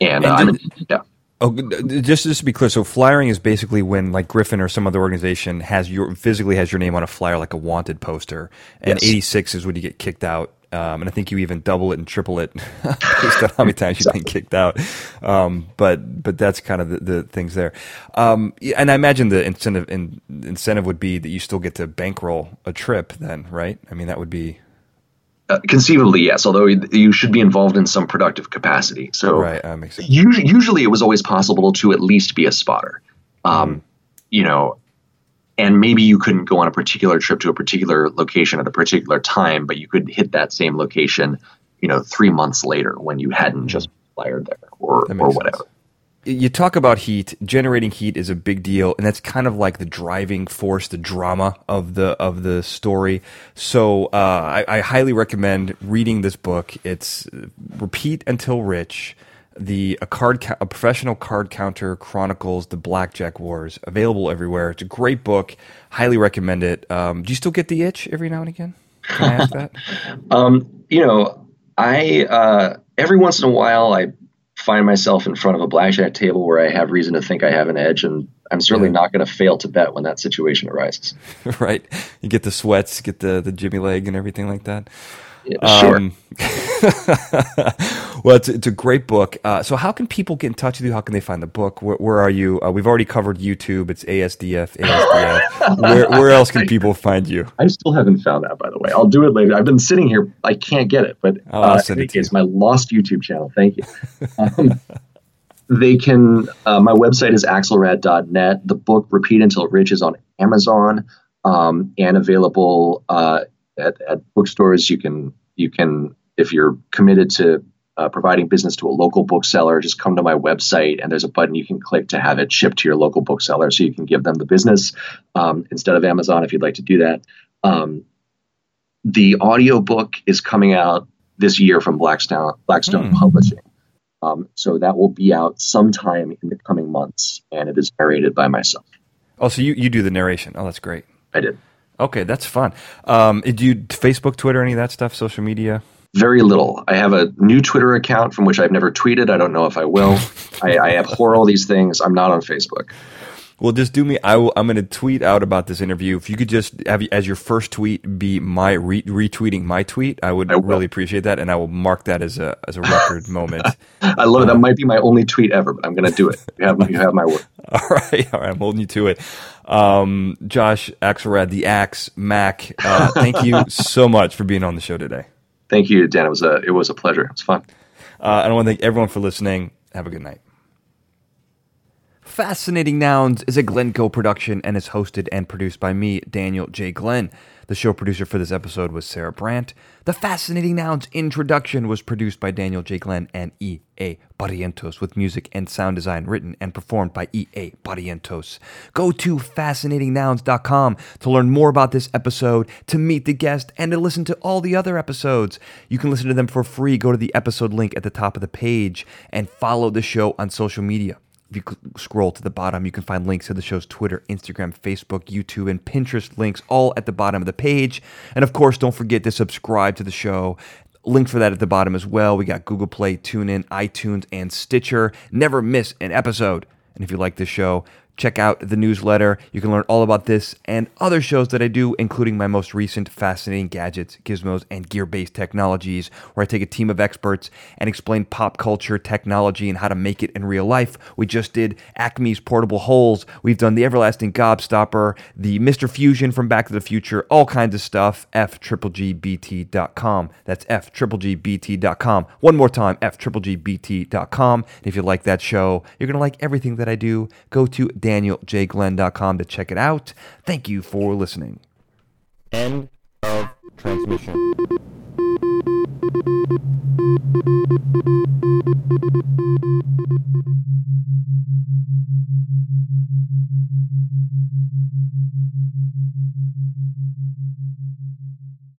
And, and uh, yeah. Oh, just just to be clear, so flyering is basically when like Griffin or some other organization has your physically has your name on a flyer like a wanted poster, and yes. 86 is when you get kicked out um, and I think you even double it and triple it based on how many times you've been kicked out. Um, but but that's kind of the, the things there. Um, and I imagine the incentive in, incentive would be that you still get to bankroll a trip. Then, right? I mean, that would be. Uh, conceivably, yes. Although you should be involved in some productive capacity. So, right, uh. Usually, usually, it was always possible to at least be a spotter. Um, mm. You know, and maybe you couldn't go on a particular trip to a particular location at a particular time, but you could hit that same location, you know, three months later when you hadn't just fired there or or whatever. Sense. You talk about heat. Generating heat is a big deal, and that's kind of like the driving force, the drama of the of the story. So uh, I, I highly recommend reading this book. It's Repeat Until Rich the a card a professional card counter chronicles the blackjack wars available everywhere. It's a great book. Highly recommend it. Um, do you still get the itch every now and again? Can i ask that? Um, you know i uh, every once in a while i find myself in front of a blackjack table where i have reason to think i have an edge and i'm certainly yeah. not going to fail to bet when that situation arises. Right. You get the sweats get the the jimmy leg and everything like that yeah, sure. Um, well, it's, it's a great book. Uh, so, how can people get in touch with you? How can they find the book? Where, where are you? Uh, we've already covered YouTube. It's ASDF. ASDF. where, where else can people find you? I still haven't found that, by the way. I'll do it later. I've been sitting here. I can't get it, but oh, uh, it it's my lost YouTube channel. Thank you. Um, they can. Uh, my website is axelrad.net. The book "Repeat Until Rich" is on Amazon um, and available uh, at, at bookstores. You can you can if you're committed to uh, providing business to a local bookseller, just come to my website and there's a button you can click to have it shipped to your local bookseller so you can give them the business um, instead of Amazon if you'd like to do that. Um, the audiobook is coming out this year from Blackstone Blackstone Hmm. Publishing. Um, so that will be out sometime in the coming months, and it is narrated by myself. Oh, so you, you do the narration. Oh, that's great. I did Okay, that's fun. Um, do you Facebook, Twitter, any of that stuff, social media? very little. I have a new Twitter account from which I've never tweeted. I don't know if I will. I, I abhor all these things. I'm not on Facebook. Well, just do me. I will, I'm going to tweet out about this interview. If you could just have as your first tweet be my re- retweeting my tweet, I would I really appreciate that, and I will mark that as a as a record moment. I love it. That might be my only tweet ever, but I'm going to do it. You have, you have my word. All right, all right, I'm holding you to it. Um, Josh Axelrad, the Axe Mac. Uh, thank you so much for being on the show today. Thank you, Dan. It was a it was a pleasure. It was fun. Uh, and I want to thank everyone for listening. Have a good night. Fascinating Nouns is a Glencoe production and is hosted and produced by me, Daniel J. Glenn. The show producer for this episode was Sarah Brandt. The Fascinating Nouns introduction was produced by Daniel J. Glenn and E.A. Barrientos, with music and sound design written and performed by E.A. Barrientos. Go to fascinatingnouns.com to learn more about this episode, to meet the guest, and to listen to all the other episodes. You can listen to them for free. Go to the episode link at the top of the page and follow the show on social media. If you scroll to the bottom, you can find links to the show's Twitter, Instagram, Facebook, YouTube, and Pinterest links all at the bottom of the page. And of course, don't forget to subscribe to the show. Link for that at the bottom as well. We got Google Play, TuneIn, iTunes, and Stitcher. Never miss an episode. And if you like this show, check out the newsletter. You can learn all about this and other shows that I do, including my most recent fascinating gadgets, gizmos, and gear based technologies, where I take a team of experts and explain pop culture, technology, and how to make it in real life. We just did Acme's portable holes. We've done the everlasting gobstopper, the Mr. Fusion from Back to the Future, all kinds of stuff. F-triple-G-B-T.com. That's F-triple-G-B-T.com. One more time, F-triple-G-B-T.com. And if you like that show, you're going to like everything that I do. Go to danieljglenn.com to check it out. Thank you for listening. End of transmission.